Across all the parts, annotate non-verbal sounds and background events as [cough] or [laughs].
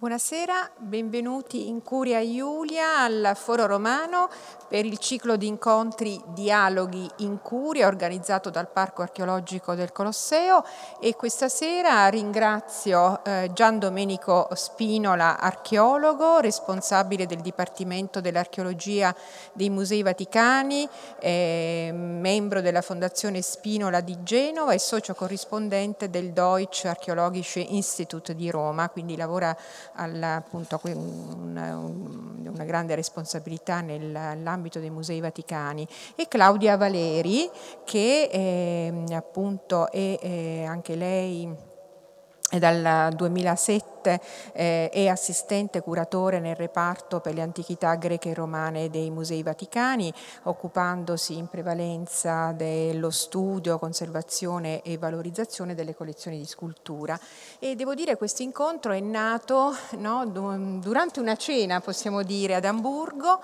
Buonasera, benvenuti in Curia Iulia al Foro Romano per il ciclo di incontri Dialoghi in Curia organizzato dal Parco Archeologico del Colosseo. E questa sera ringrazio eh, Gian Domenico Spinola, archeologo, responsabile del Dipartimento dell'Archeologia dei Musei Vaticani, eh, membro della Fondazione Spinola di Genova e socio corrispondente del Deutsche Archäologische Institut di Roma, quindi lavora alla, appunto, una, una grande responsabilità nell'ambito dei musei vaticani. E Claudia Valeri che eh, appunto è eh, anche lei dal 2007 eh, è assistente curatore nel reparto per le antichità greche e romane dei Musei Vaticani, occupandosi in prevalenza dello studio, conservazione e valorizzazione delle collezioni di scultura. E devo dire che questo incontro è nato no, durante una cena, possiamo dire, ad Amburgo,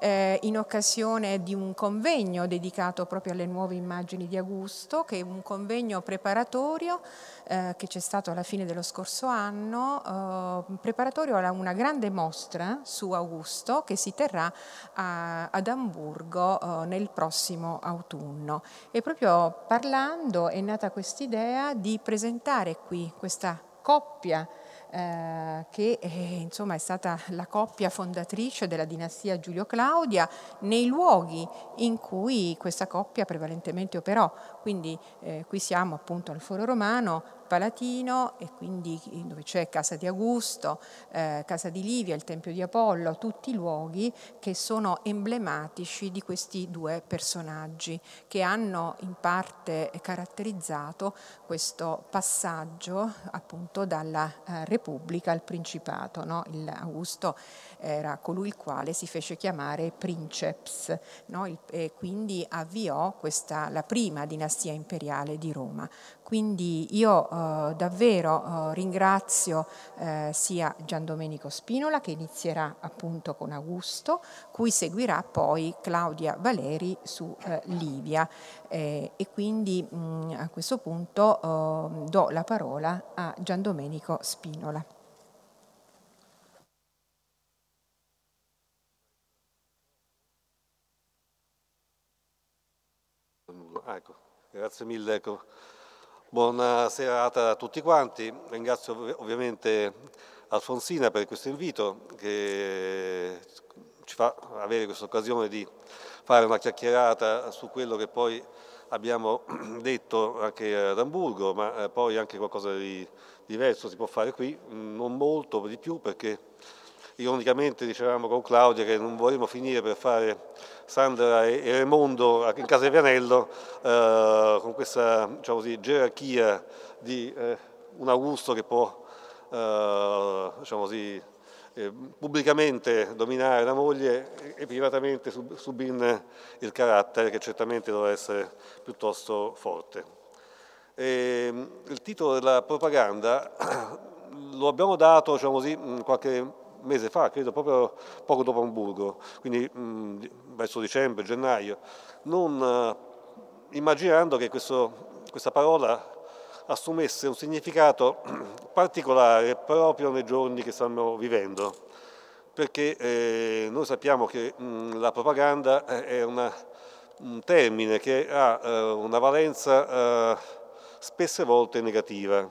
eh, in occasione di un convegno dedicato proprio alle nuove immagini di Augusto, che è un convegno preparatorio eh, che c'è stato alla fine dello scorso anno, eh, preparatorio a una grande mostra su Augusto che si terrà a, ad Amburgo eh, nel prossimo autunno. E proprio parlando è nata quest'idea di presentare qui questa coppia eh, che eh, insomma, è stata la coppia fondatrice della dinastia Giulio Claudia nei luoghi in cui questa coppia prevalentemente operò. Quindi eh, qui siamo appunto al Foro Romano, Palatino e quindi dove c'è Casa di Augusto, eh, Casa di Livia, il Tempio di Apollo, tutti luoghi che sono emblematici di questi due personaggi che hanno in parte caratterizzato questo passaggio appunto dalla eh, Repubblica al Principato. No? Augusto era colui il quale si fece chiamare princeps no? e quindi avviò questa, la prima dinastia imperiale di Roma. Quindi io eh, davvero eh, ringrazio eh, sia Gian Domenico Spinola che inizierà appunto con Augusto, cui seguirà poi Claudia Valeri su eh, Livia eh, e quindi mh, a questo punto eh, do la parola a Gian Domenico Spinola. Ecco, grazie mille. Ecco. Buona serata a tutti quanti, ringrazio ovviamente Alfonsina per questo invito che ci fa avere questa occasione di fare una chiacchierata su quello che poi abbiamo [clears throat] detto anche ad Amburgo, ma eh, poi anche qualcosa di diverso si può fare qui, non molto di più perché ironicamente dicevamo con Claudia che non vorremmo finire per fare Sandra e Raimondo in casa di Vianello eh, con questa diciamo così, gerarchia di eh, un Augusto che può eh, diciamo così, eh, pubblicamente dominare la moglie e privatamente sub subirne il carattere che certamente dovrà essere piuttosto forte. E, ehm, il titolo della propaganda [coughs] lo abbiamo dato diciamo così, qualche mese fa, credo proprio poco dopo Hamburgo, quindi mh, verso dicembre, gennaio, non uh, immaginando che questo, questa parola assumesse un significato [clears throat] particolare proprio nei giorni che stiamo vivendo, perché eh, noi sappiamo che mh, la propaganda è una, un termine che ha eh, una valenza eh, spesse volte negativa,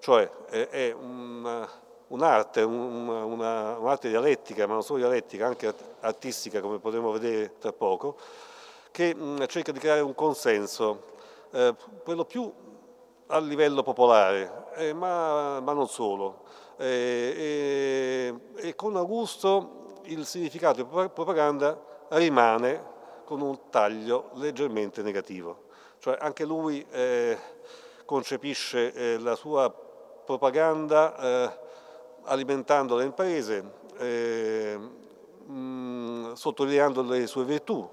cioè è una un'arte, una, una, un'arte dialettica, ma non solo dialettica, anche artistica, come potremo vedere tra poco, che mh, cerca di creare un consenso, eh, quello più a livello popolare, eh, ma, ma, non solo. Eh, e con Augusto il significato di propaganda rimane con un taglio leggermente negativo. Cioè anche lui eh, concepisce eh, la sua propaganda eh, alimentando le imprese, eh, mh, mm, sottolineando le sue virtù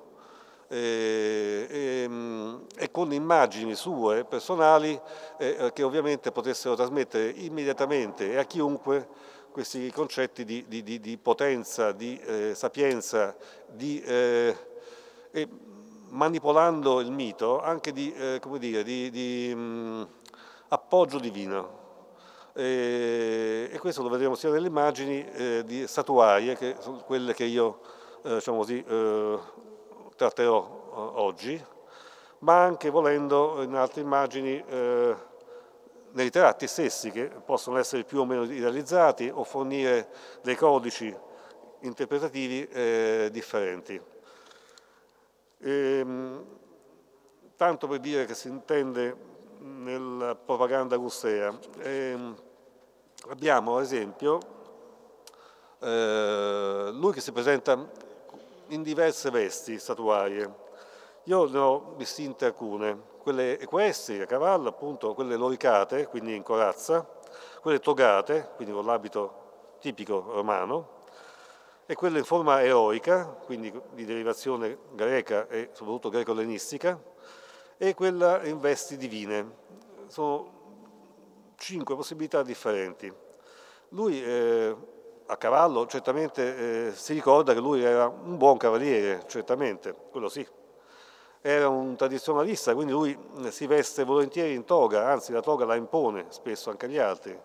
eh, e, mm, e, con immagini sue personali eh, che ovviamente potessero trasmettere immediatamente e a chiunque questi concetti di, di, di, di potenza, di eh, sapienza, di, eh, e manipolando il mito anche di, eh, dire, di mh, mm, appoggio divino. E, e questo lo vedremo sia nelle immagini eh, di statuarie, che sono quelle che io eh, diciamo così, eh, tratterò eh, oggi, ma anche volendo in altre immagini eh, nei tratti stessi che possono essere più o meno idealizzati o fornire dei codici interpretativi eh, differenti. E, ehm, tanto per dire che si intende nella propaganda russea. Eh, abbiamo ad esempio eh, lui che si presenta in diverse vesti statuarie. Io ne ho distinte alcune, quelle equestri a cavallo, appunto, quelle loricate, quindi in corazza, quelle togate, quindi con l'abito tipico romano, e quelle in forma eroica, quindi di derivazione greca e soprattutto greco-ellenistica, e quella in vesti divine. Sono cinque possibilità differenti. Lui eh, a cavallo certamente eh, si ricorda che lui era un buon cavaliere, certamente, quello sì. Era un tradizionalista, quindi lui eh, si veste volentieri in toga, anzi la toga la impone spesso anche agli altri.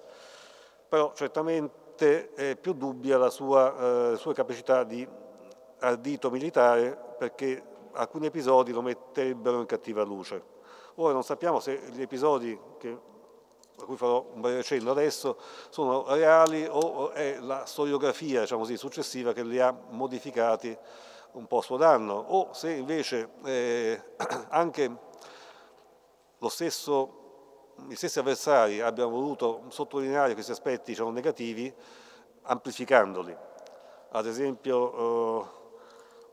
Però certamente è più dubbia la sua, eh, sua capacità di ardito militare perché alcuni episodi lo metterebbero in cattiva luce. Ora non sappiamo se gli episodi che, a cui farò un breve cenno adesso sono reali o è la storiografia diciamo così, successiva che li ha modificati un po' a suo danno, o se invece eh, [clears throat] anche stesso, gli stessi avversari abbiano voluto sottolineare questi aspetti diciamo, negativi amplificandoli. Ad esempio,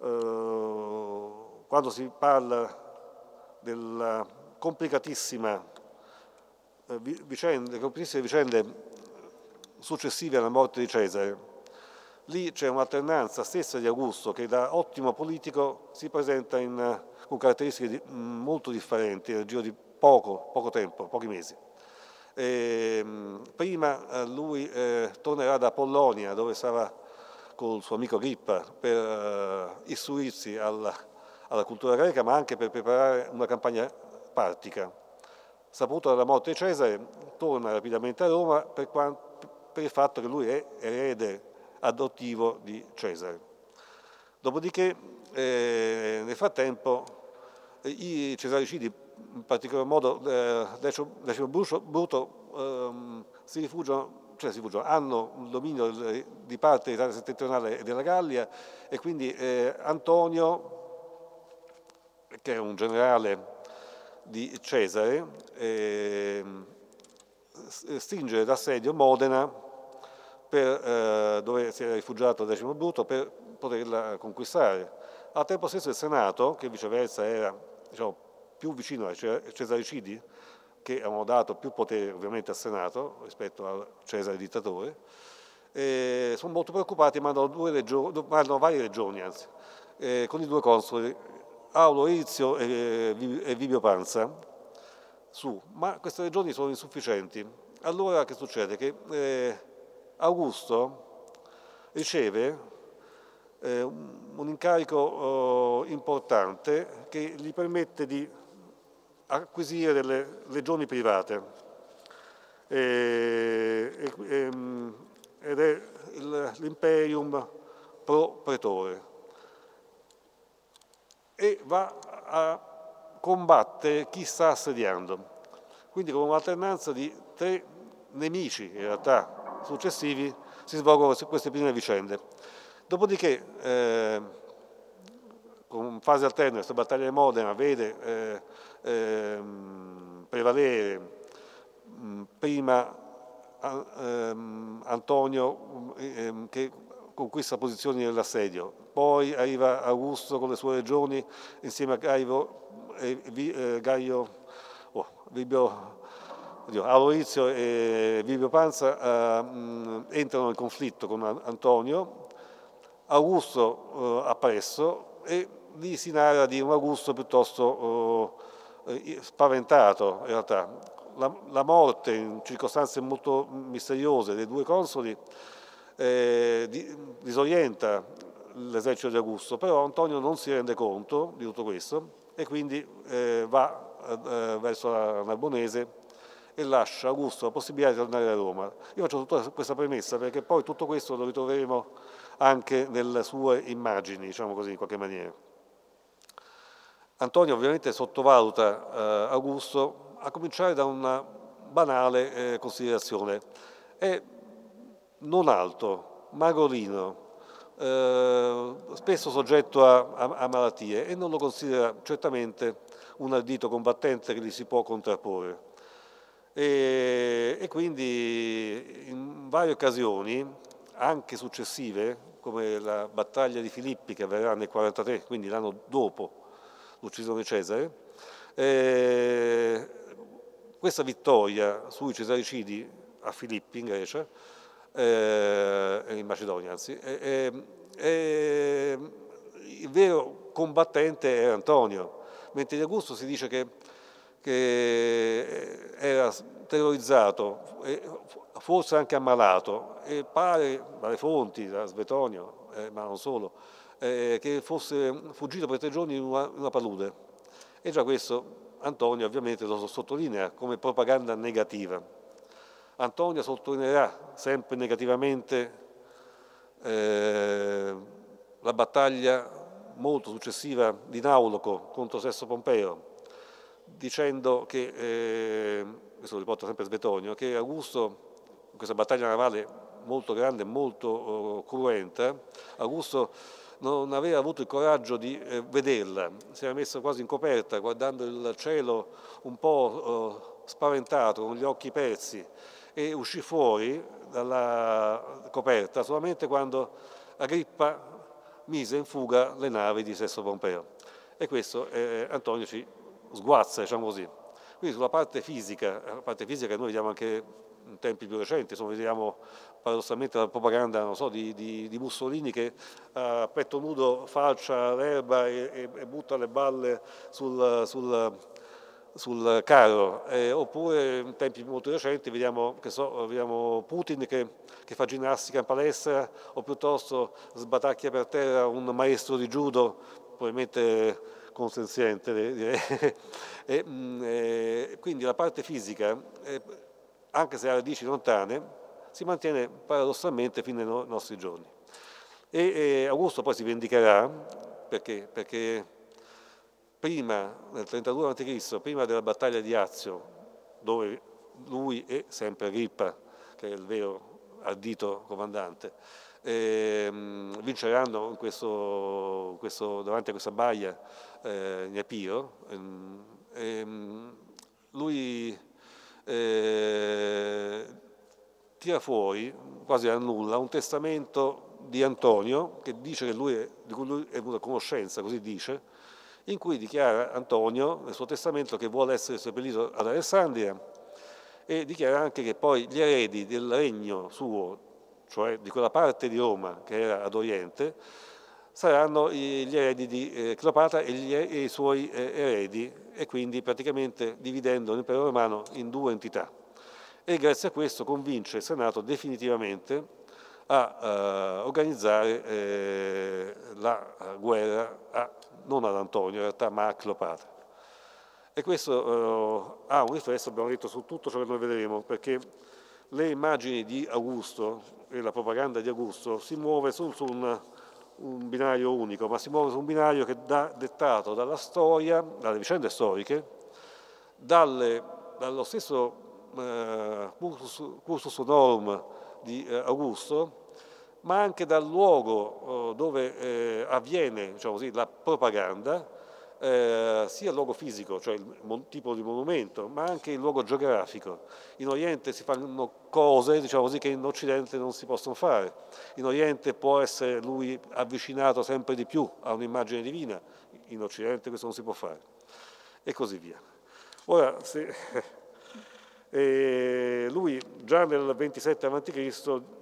eh, eh, quando si parla della complicatissima eh, vicende, complicatissime vicende successive alla morte di Cesare, lì c'è un'alternanza stessa di Augusto che da ottimo politico si presenta in, con caratteristiche di, mm, molto differenti nel giro di poco, poco tempo, pochi mesi. E, ehm, prima eh, lui eh, tornerà da Pollonia dove sarà con il suo amico Agrippa per eh, istruirsi alla alla cultura greca, ma anche per preparare una campagna partica. Saputo dalla morte di Cesare, torna rapidamente a Roma per, per il fatto che lui è erede adottivo di Cesare. Dopodiché, eh, nel frattempo, i cesaricidi, in particolar modo eh, Decimo Bruto, eh, si rifugiano cioè si rifugiano, hanno il dominio di parte dell'Italia settentrionale e della Gallia e quindi eh, Antonio che è un generale di Cesare, eh, stringe l'assedio Modena per, eh, dove si era rifugiato Decimo Bruto per poterla conquistare. Al tempo stesso il Senato, che viceversa era diciamo, più vicino ai Cesaricidi, che hanno dato più potere ovviamente al Senato rispetto al Cesare dittatore, eh, sono molto preoccupati, mandano, mandano varie regioni anzi, eh, con i due consoli Aulo Izio e, e Vivio Panza su, ma queste regioni sono insufficienti. Allora che succede? Che eh, Augusto riceve eh, un incarico eh, importante che gli permette di acquisire delle legioni private e, e, ed è l'imperium pro pretore e va a combattere chi sta assediando. Quindi con un'alternanza di tre nemici in realtà successivi si svolgono queste prime vicende. Dopodiché, eh, con fase alterna, questa battaglia di Modena vede eh, eh, prevalere mh, prima ehm, Antonio ehm, che conquista posizioni nell'assedio, poi arriva Augusto con le sue regioni insieme a Gaio, eh, eh, Gaio oh, Vibio, oddio, Aloizio e Vibio Panza eh, mh, entrano in conflitto con Antonio, Augusto eh, appresso e lì si narra di un Augusto piuttosto eh, spaventato in realtà. La, la morte in circostanze molto misteriose dei due consoli eh, disorienta l'esercito di Augusto, però Antonio non si rende conto di tutto questo e quindi eh, va eh, verso la Narbonese e lascia a Augusto la possibilità di tornare a Roma. Io faccio tutta questa premessa perché poi tutto questo lo ritroveremo anche nelle sue immagini, diciamo così, in qualche maniera. Antonio ovviamente sottovaluta eh, Augusto a cominciare da una banale eh, considerazione. È non alto, magolino, eh, spesso soggetto a, a, a, malattie e non lo considera certamente un ardito combattente che gli si può contrapporre. E, e quindi in varie occasioni, anche successive, come la battaglia di Filippi che avverrà nel 43, quindi l'anno dopo l'uccisione di Cesare, eh, questa vittoria sui cesaricidi a Filippi in Grecia eh, in Macedonia anzi, eh, eh, il vero combattente era Antonio, mentre di Augusto si dice che, che era terrorizzato, forse anche ammalato, e pare dalle fonti, da Svetonio, eh, ma non solo, eh, che fosse fuggito per tre giorni in una, in una palude. E già questo Antonio ovviamente lo sottolinea come propaganda negativa. Antonio sottolineerà sempre negativamente eh, la battaglia molto successiva di Nauloco contro Sesso Pompeo, dicendo che, eh, questo riporta sempre Svetonio, che Augusto, in questa battaglia navale molto grande e molto oh, cruenta, Augusto non aveva avuto il coraggio di eh, vederla, si era messo quasi in coperta guardando il cielo un po' eh, spaventato, con gli occhi persi, e uscì fuori dalla coperta solamente quando Agrippa mise in fuga le navi di Sesto Pompeo. E questo eh, Antonio ci sguazza, diciamo così. Quindi sulla parte fisica, la parte fisica noi vediamo anche in tempi più recenti, insomma, vediamo paradossalmente la propaganda so, di, di, di, Mussolini che a petto nudo falcia l'erba e, e, e, butta le balle sul, sul sul carro, eh, oppure in tempi molto recenti vediamo, so, vediamo Putin che, che, fa ginnastica in palestra o piuttosto sbatacchia per terra un maestro di judo, probabilmente consenziente, [laughs] e, mm, e, quindi la parte fisica, eh, anche se ha radici lontane, si mantiene paradossalmente fino ai nostri giorni. E, Augusto poi si vendicherà perché, perché prima, nel 32 a.C., prima della battaglia di Azio, dove lui e sempre Agrippa, che è il vero ardito comandante, ehm, vinceranno in questo, questo, davanti a questa baia eh, in Epiro, ehm, ehm, lui eh, tira fuori, quasi a nulla, un testamento di Antonio che dice che lui è, di cui lui è venuto a conoscenza, così dice, in cui dichiara Antonio nel suo testamento che vuole essere seppellito ad Alessandria e dichiara anche che poi gli eredi del regno suo, cioè di quella parte di Roma che era ad Oriente, saranno gli eredi di eh, Cleopatra e, e, i suoi eh, eredi e quindi praticamente dividendo l'impero romano in due entità. E grazie a questo convince il Senato definitivamente a uh, organizzare eh, la guerra a non ad Antonio in realtà, ma a Cleopatra. E questo eh, ha un riflesso, abbiamo detto, su tutto ciò che noi vedremo, perché le immagini di Augusto e la propaganda di Augusto si muove su, su un, un, binario unico, ma si muove su un binario che è dettato dalla storia, dalle vicende storiche, dalle, dallo stesso eh, cursus, cursus honorum di eh, Augusto, ma anche dal luogo eh, dove eh, avviene diciamo così, la propaganda, eh, sia il luogo fisico, cioè il tipo di monumento, ma anche il luogo geografico. In Oriente si fanno cose diciamo così, che in Occidente non si possono fare. In Oriente può essere lui avvicinato sempre di più a un'immagine divina, in Occidente questo non si può fare. E così via. Ora, se, [laughs] eh, lui già nel 27 a.C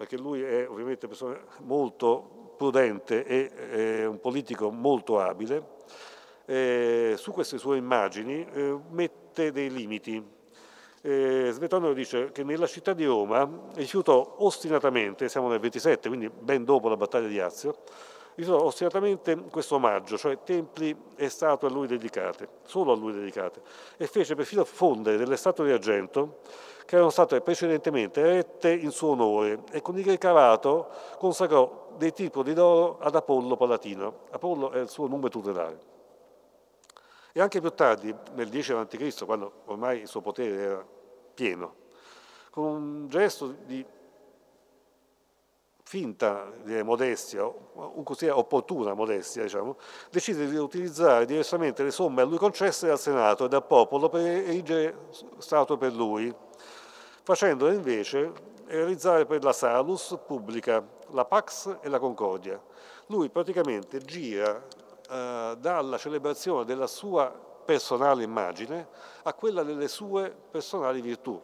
perché lui è ovviamente una persona molto prudente e un politico molto abile, eh, su queste sue immagini eh, mette dei limiti. Eh, Svetonio dice che nella città di Roma rifiutò ostinatamente, siamo nel 27, quindi ben dopo la battaglia di Azio, rifiutò ostinatamente questo omaggio, cioè templi e statue a lui dedicate, solo a lui dedicate, e fece perfino fondere delle statue di argento che erano state precedentemente erette in suo onore e con il ricavato consacrò dei tipodi d'oro ad Apollo Palatino. Apollo è il suo nome tutelare. E anche più tardi, nel 10 a.C., quando ormai il suo potere era pieno, con un gesto di finta di modestia, o così opportuna modestia, diciamo, decise di utilizzare diversamente le somme a lui concesse dal Senato e dal popolo per erigere statue per lui, facendole invece realizzare per la Salus pubblica la Pax e la Concordia. Lui praticamente gira eh, dalla celebrazione della sua personale immagine a quella delle sue personali virtù.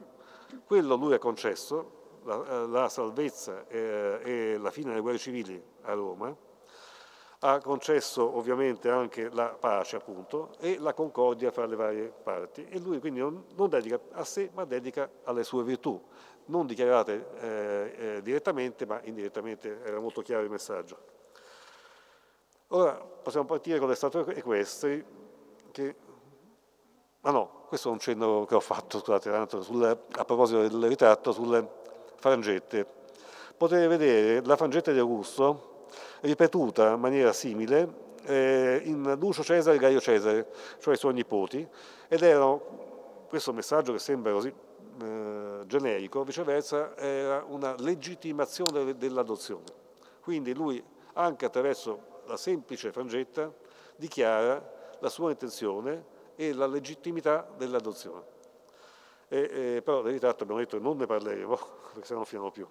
Quello lui ha concesso, la, eh, la salvezza e, e la fine delle guerre civili a Roma, ha concesso ovviamente anche la pace appunto e la concordia fra le varie parti e lui quindi non, non dedica a sé ma dedica alle sue virtù, non dichiarate eh, eh, direttamente ma indirettamente era molto chiaro il messaggio. Ora possiamo partire con le statue equestri che Ah no, questo è un cenno che ho fatto, scusate, sul, a proposito del ritratto sulle frangette. Potete vedere la frangetta di Augusto ripetuta in maniera simile eh, in Lucio Cesare e Gaio Cesare, cioè i suoi nipoti, ed erano, questo messaggio che sembra così eh, generico, viceversa era una legittimazione dell'adozione. Quindi lui, anche attraverso la semplice frangetta, dichiara la sua intenzione e la legittimità dell'adozione. E, però del ritratto abbiamo detto che non ne parleremo, [laughs] perché se no non finiamo più.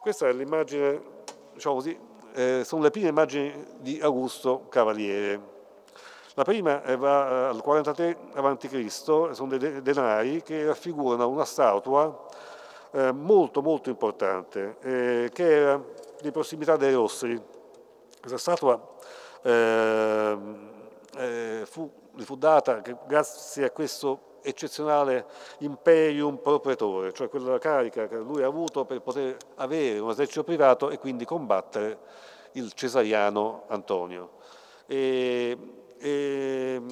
Questa è l'immagine, diciamo così, eh, sono le prime immagini di Augusto Cavaliere. La prima va al 43 a.C., sono dei denari che raffigurano una statua eh, molto molto importante, eh, che era di prossimità dei Rossi. Questa statua eh, eh, fu, fu data grazie a questo eccezionale imperium pro pretore, cioè quella carica che lui ha avuto per poter avere un esercito privato e quindi combattere il cesariano Antonio. E, e,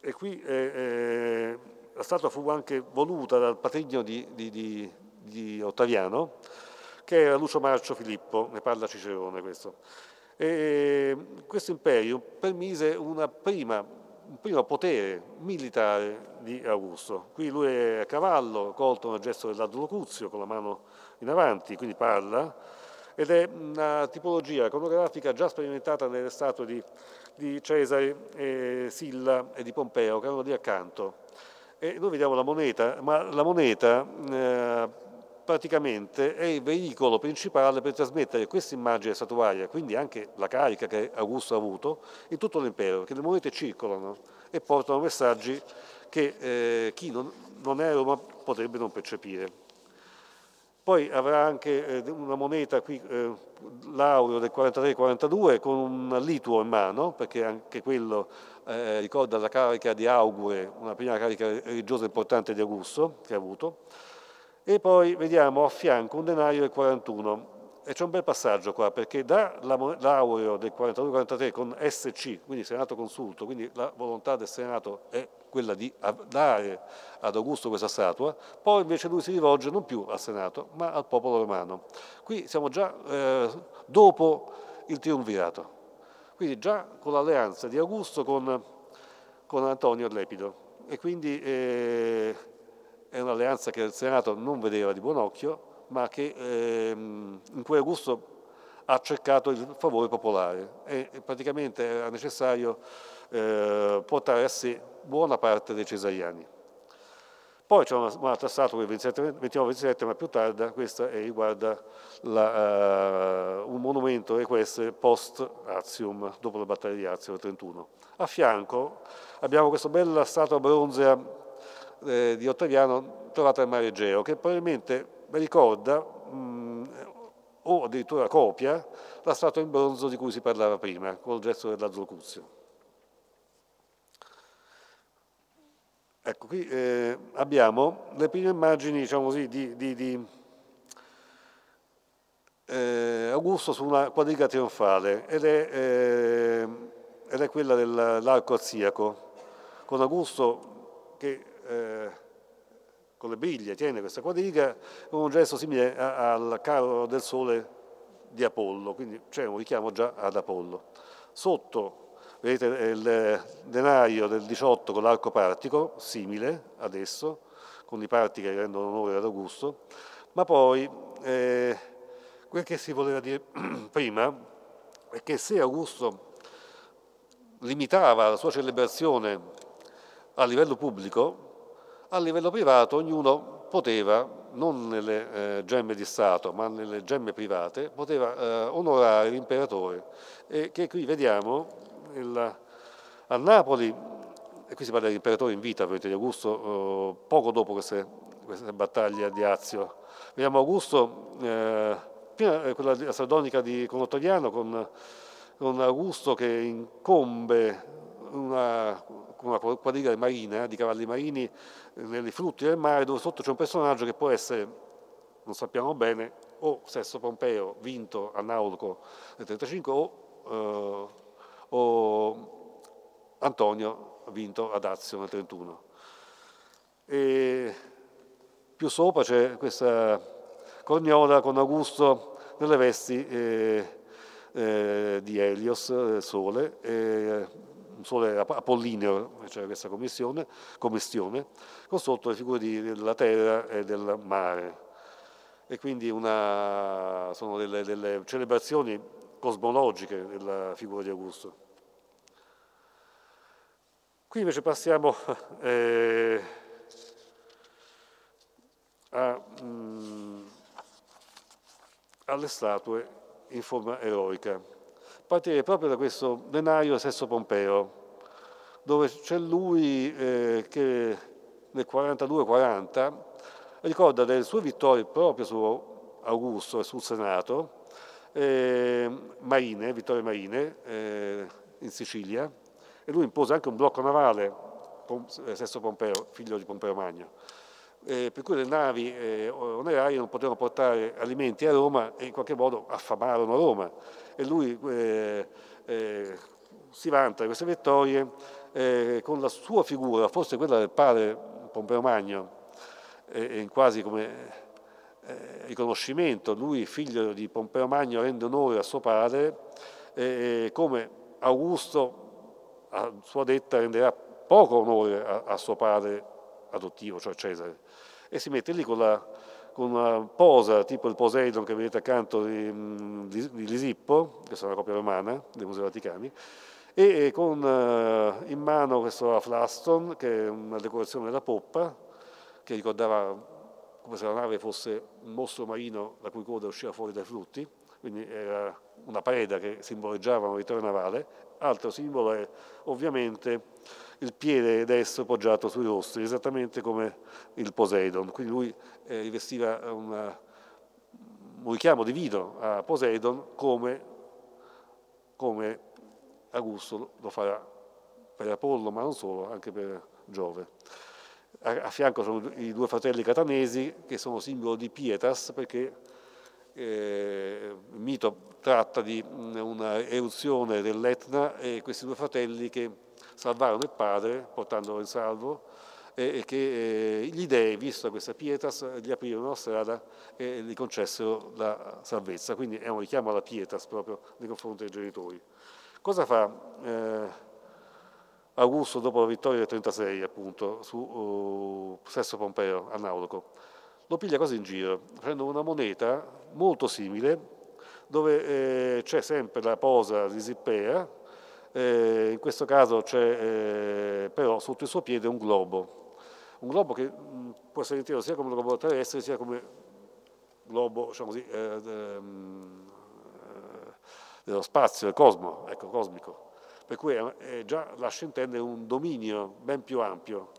e qui eh, la statua fu anche voluta dal patrigno di, di, di, di Ottaviano, che era Lucio Marcio Filippo, ne parla Cicerone questo. E questo imperio permise una prima primo potere militare di Augusto. Qui lui è a cavallo, colto nel gesto dell'adolocuzio con la mano in avanti, quindi parla, ed è una tipologia iconografica già sperimentata nelle statue di, di Cesare, e Silla e di Pompeo, che erano lì accanto. E noi vediamo la moneta, ma la moneta eh, praticamente è il veicolo principale per trasmettere questa immagine statuaria, quindi anche la carica che Augusto ha avuto, in tutto l'impero, perché le monete circolano e portano messaggi che eh, chi non, non è a Roma potrebbe non percepire. Poi avrà anche eh, una moneta qui, eh, l'aureo del 43-42 con un lituo in mano, perché anche quello eh, ricorda la carica di Augure, una prima carica religiosa importante di Augusto che ha avuto. E poi vediamo a fianco un denario del 41 e c'è un bel passaggio qua perché da l'aureo del 42-43 con SC, quindi Senato Consulto, quindi la volontà del Senato è quella di dare ad Augusto questa statua, poi invece lui si rivolge non più al Senato ma al popolo romano. Qui siamo già eh, dopo il triunvirato, quindi già con l'alleanza di Augusto con, con Antonio Lepido. E quindi eh, è un'alleanza che il Senato non vedeva di buon occhio, ma che, ehm, in cui Augusto ha cercato il favore popolare e praticamente era necessario eh, portare a sé buona parte dei cesariani. Poi c'è una, un'altra statua del 29-27, ma più tarda, questa riguarda la, uh, un monumento equestre post Azium, dopo la battaglia di Azio del 31. A fianco abbiamo questa bella statua bronzea eh, di Ottaviano trovata al mare Egeo, che probabilmente ricorda, mh, o addirittura copia, la statua in bronzo di cui si parlava prima, col gesto dell'Azlocuzio. Ecco, qui eh, abbiamo le prime immagini, diciamo così, di, di, di eh, Augusto su una quadriga trionfale ed è, eh, ed è quella dell'arco arziaco, con Augusto che eh, con le briglie tiene questa quadriga con un gesto simile a, al carro del sole di Apollo, quindi c'è un richiamo già ad Apollo. Sotto vedete il denario del 18 con l'arco partico, simile adesso, con i parti che rendono onore ad Augusto, ma poi eh, quel che si voleva dire [clears throat] prima è che se Augusto limitava la sua celebrazione a livello pubblico, a livello privato ognuno poteva, non nelle eh, gemme di Stato, ma nelle gemme private, poteva eh, onorare l'imperatore. E che qui vediamo il, a Napoli, e qui si parla dell'imperatore in vita, di Augusto, eh, poco dopo queste, queste battaglie di Azio. Vediamo Augusto, eh, prima eh, quella sardonica di, con Ottaviano, con, con Augusto che incombe una, una quadriga marina di cavalli marini eh, nei frutti del mare dove sotto c'è un personaggio che può essere, non sappiamo bene, o Sesso Pompeo vinto a Nauloco nel 1935 o, eh, o Antonio vinto ad Azio nel 1931. E più sopra c'è questa corniola con Augusto nelle vesti eh, eh, di Elios, del Sole, un sole apollineo, cioè questa commissione, commistione, con sotto le figure di, della terra e del mare. E quindi una, sono delle, delle celebrazioni cosmologiche della figura di Augusto. Qui invece passiamo [laughs] eh, a, mh, alle statue in forma eroica partire proprio da questo denario Sesso Pompeo, dove c'è lui eh, che nel 42-40 ricorda delle sue vittorie proprio su Augusto e sul Senato, eh, marine, vittorie marine eh, in Sicilia, e lui impose anche un blocco navale, eh, Sesso Pompeo, figlio di Pompeo Magno, eh, per cui le navi eh, onerarie non potevano portare alimenti a Roma e in qualche modo affamarono Roma. E lui eh, eh si vanta di queste vittorie eh, con la sua figura, forse quella del padre Pompeo Magno, in quasi come riconoscimento, lui figlio di Pompeo Magno rende onore a suo padre, come Augusto a sua detta renderà poco onore a, a suo padre adottivo, cioè Cesare e si mette lì con, la, con una posa tipo il Poseidon che vedete accanto di, di, di Lisippo, che è una copia romana dei Musei Vaticani, e con uh, in mano questo Aflaston, che è una decorazione della poppa, che ricordava come se la nave fosse un mostro marino la cui coda usciva fuori dai frutti, quindi era una preda che simboleggiava un ritorno navale. Altro simbolo è ovviamente il piede destro poggiato sui rostri, esattamente come il Poseidon. Quindi lui eh, rivestiva una, un richiamo divino a Poseidon come, come Augusto lo farà per Apollo, ma non solo, anche per Giove. A, a fianco sono i due fratelli catanesi che sono simbolo di Pietas perché eh, il mito tratta di una eruzione dell'Etna e questi due fratelli che salvarono il padre portandolo in salvo e, che eh, gli dei, vista questa pietas, gli aprirono la strada e gli concessero la salvezza. Quindi è un richiamo alla pietas proprio nei confronti dei genitori. Cosa fa eh, Augusto dopo la vittoria del 36 appunto su uh, Sesto Pompeo a Nauloco? Lo piglia quasi in giro, prende una moneta molto simile dove eh, c'è sempre la posa di Zippea, eh, in questo caso c'è eh, però sotto il suo piede un globo, un globo che mh, può essere inteso sia come globo terrestre sia come globo diciamo così, eh, ehm, eh, dello spazio, del cosmo, ecco, cosmico, per cui già lascia intendere un dominio ben più ampio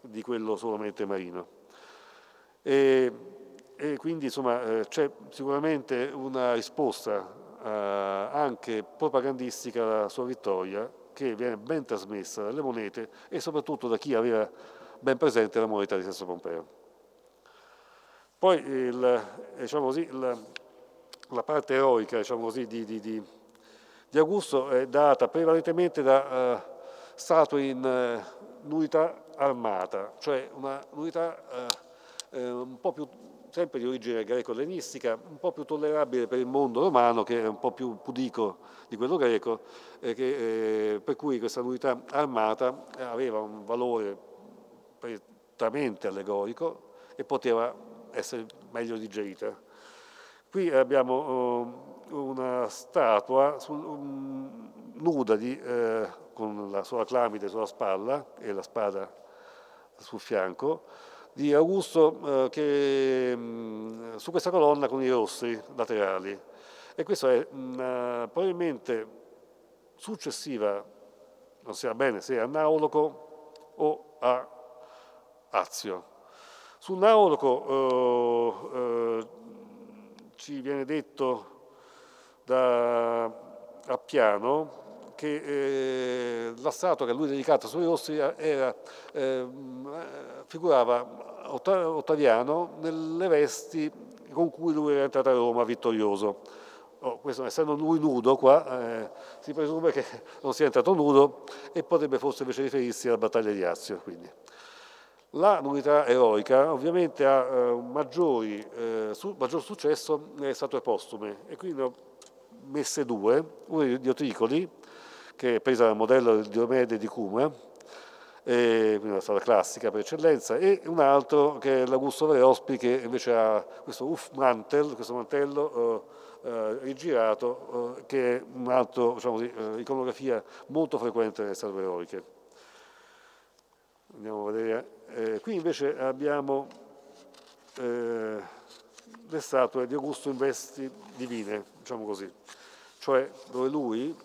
di quello solamente marino. E, e quindi insomma eh, c'è sicuramente una risposta anche propagandistica alla sua vittoria che viene ben trasmessa dalle monete e soprattutto da chi aveva ben presente la moneta di Sesto Pompeo. Poi il, diciamo così, il, la parte eroica diciamo così, di, di, di, di, Augusto è data prevalentemente da uh, statue in uh, unità armata, cioè una unità uh, un po' più sempre di origine greco-ellenistica, un po' più tollerabile per il mondo romano, che è un po' più pudico di quello greco, eh, che, eh, per cui questa unità armata aveva un valore prettamente allegorico e poteva essere meglio digerita. Qui abbiamo uh, una statua sul, um, nuda di, eh, con la sua clamide sulla spalla e la spada sul fianco, di Augusto eh, che, mh, mm, su questa colonna con i rossi laterali. E questo è una, probabilmente successiva, non si sa bene se a Naoloco o a Azio. Sul Naoloco eh, eh, ci viene detto da Appiano che eh, la statua che lui dedicata sui rossi era, eh, figurava Ottaviano nelle vesti con cui lui era entrato a Roma vittorioso. Oh, questo, essendo lui nudo qua, eh, si presume che [laughs] non sia entrato nudo e potrebbe forse invece riferirsi alla battaglia di Azio. Quindi. La novità eroica ovviamente ha eh, maggiori, eh, su, maggior successo nelle statue postume e quindi ne ho messe due, una di Otricoli che è presa dal modello di Diomede di Cuma, e, quindi una strada classica per eccellenza, e un altro che è l'Augusto Verospi che invece ha questo Uff Mantel, questo mantello eh, eh, rigirato, eh, che è un'altra diciamo eh, iconografia molto frequente nelle statue eroiche. Andiamo a vedere. Eh, qui invece abbiamo eh, le statue di Augusto in vesti divine, diciamo così, cioè dove lui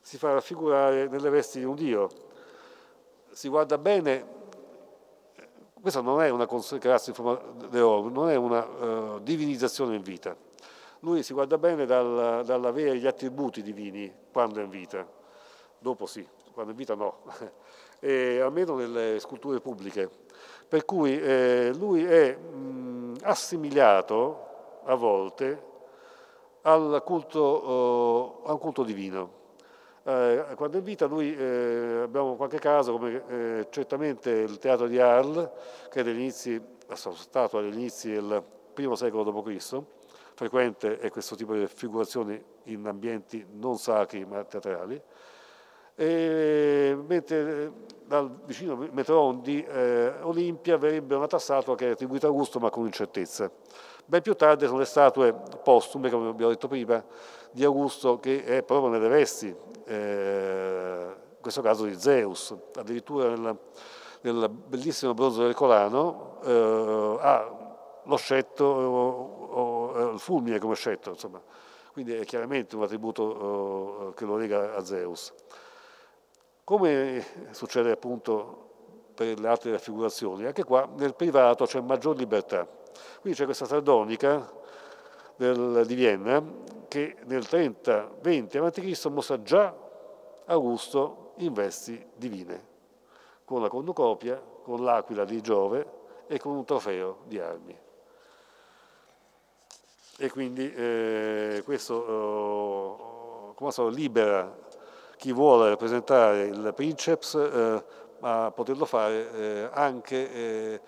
si fa raffigurare nelle vesti di un Dio. Si guarda bene, questa non è una forma d'oro, non è una uh, divinizzazione in vita. Lui si guarda bene dal, dall'avere gli attributi divini quando è in vita, dopo sì, quando è in vita no, [laughs] e almeno nelle sculture pubbliche. Per cui eh, lui è mh, assimilato a volte al culto, uh, a un culto divino. Eh, quando in vita noi eh, abbiamo qualche caso come eh, certamente il teatro di Arles, che è stato agli inizi del I secolo d.C., frequente è questo tipo di figurazioni in ambienti non sacri ma teatrali, e, mentre dal vicino Metron di eh, Olimpia verrebbe una statua che è attribuita a Augusto ma con incertezza. Ben più tardi sono le statue postume, come abbiamo detto prima, di Augusto che è proprio nelle vesti, eh, in questo caso di Zeus, addirittura nel, nel bellissimo bronzo del Colano eh, ha lo scetto o, o, il fulmine come scetto, insomma. quindi è chiaramente un attributo eh, che lo lega a Zeus. Come succede appunto per le altre raffigurazioni, anche qua nel privato c'è maggior libertà. Quindi c'è questa sardonica del, di Vienna che nel 30-20 a.C. mostra già Augusto in vesti divine, con la cornucopia, con l'aquila di Giove e con un trofeo di armi. E quindi eh, questo eh, so, libera chi vuole rappresentare il princeps eh, a poterlo fare eh, anche eh,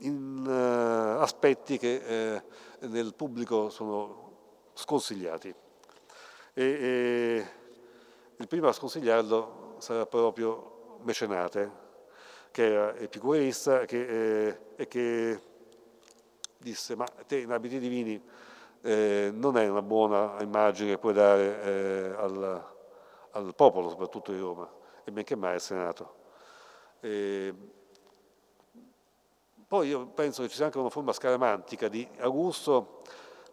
in eh, aspetti che eh, nel pubblico sono sconsigliati. E, e il primo a sconsigliarlo sarà proprio Mecenate, che era epicurista che, eh, e che disse ma te in abiti divini eh, non è una buona immagine che puoi dare eh, al, al, popolo, soprattutto di Roma, e benché mai al Senato. E, poi io penso che ci sia anche una forma scaramantica di Augusto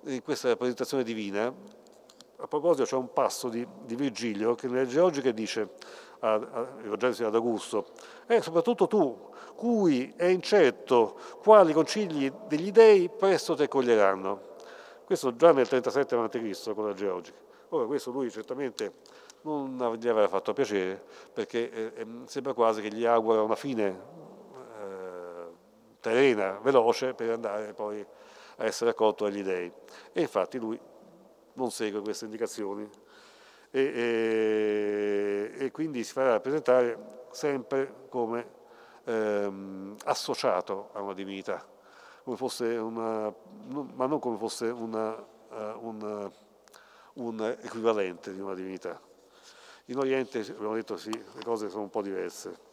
in questa rappresentazione divina. A proposito c'è un passo di, di Virgilio che nelle geologiche dice, rivolgendosi ad Augusto, e soprattutto tu, cui è incerto quali concili degli dei presto te coglieranno. Questo già nel 37 a.C. con la geologica. Ora questo lui certamente non gli aveva fatto piacere perché eh, eh sembra quasi che gli augura una fine terrena, veloce, per andare poi a essere accolto dagli dei. E infatti lui non segue queste indicazioni e, e, e quindi si farà rappresentare sempre come ehm, associato a una divinità, una, ma non come fosse una, uh, un, un equivalente di una divinità. In Oriente, abbiamo detto sì, le cose sono un po' diverse.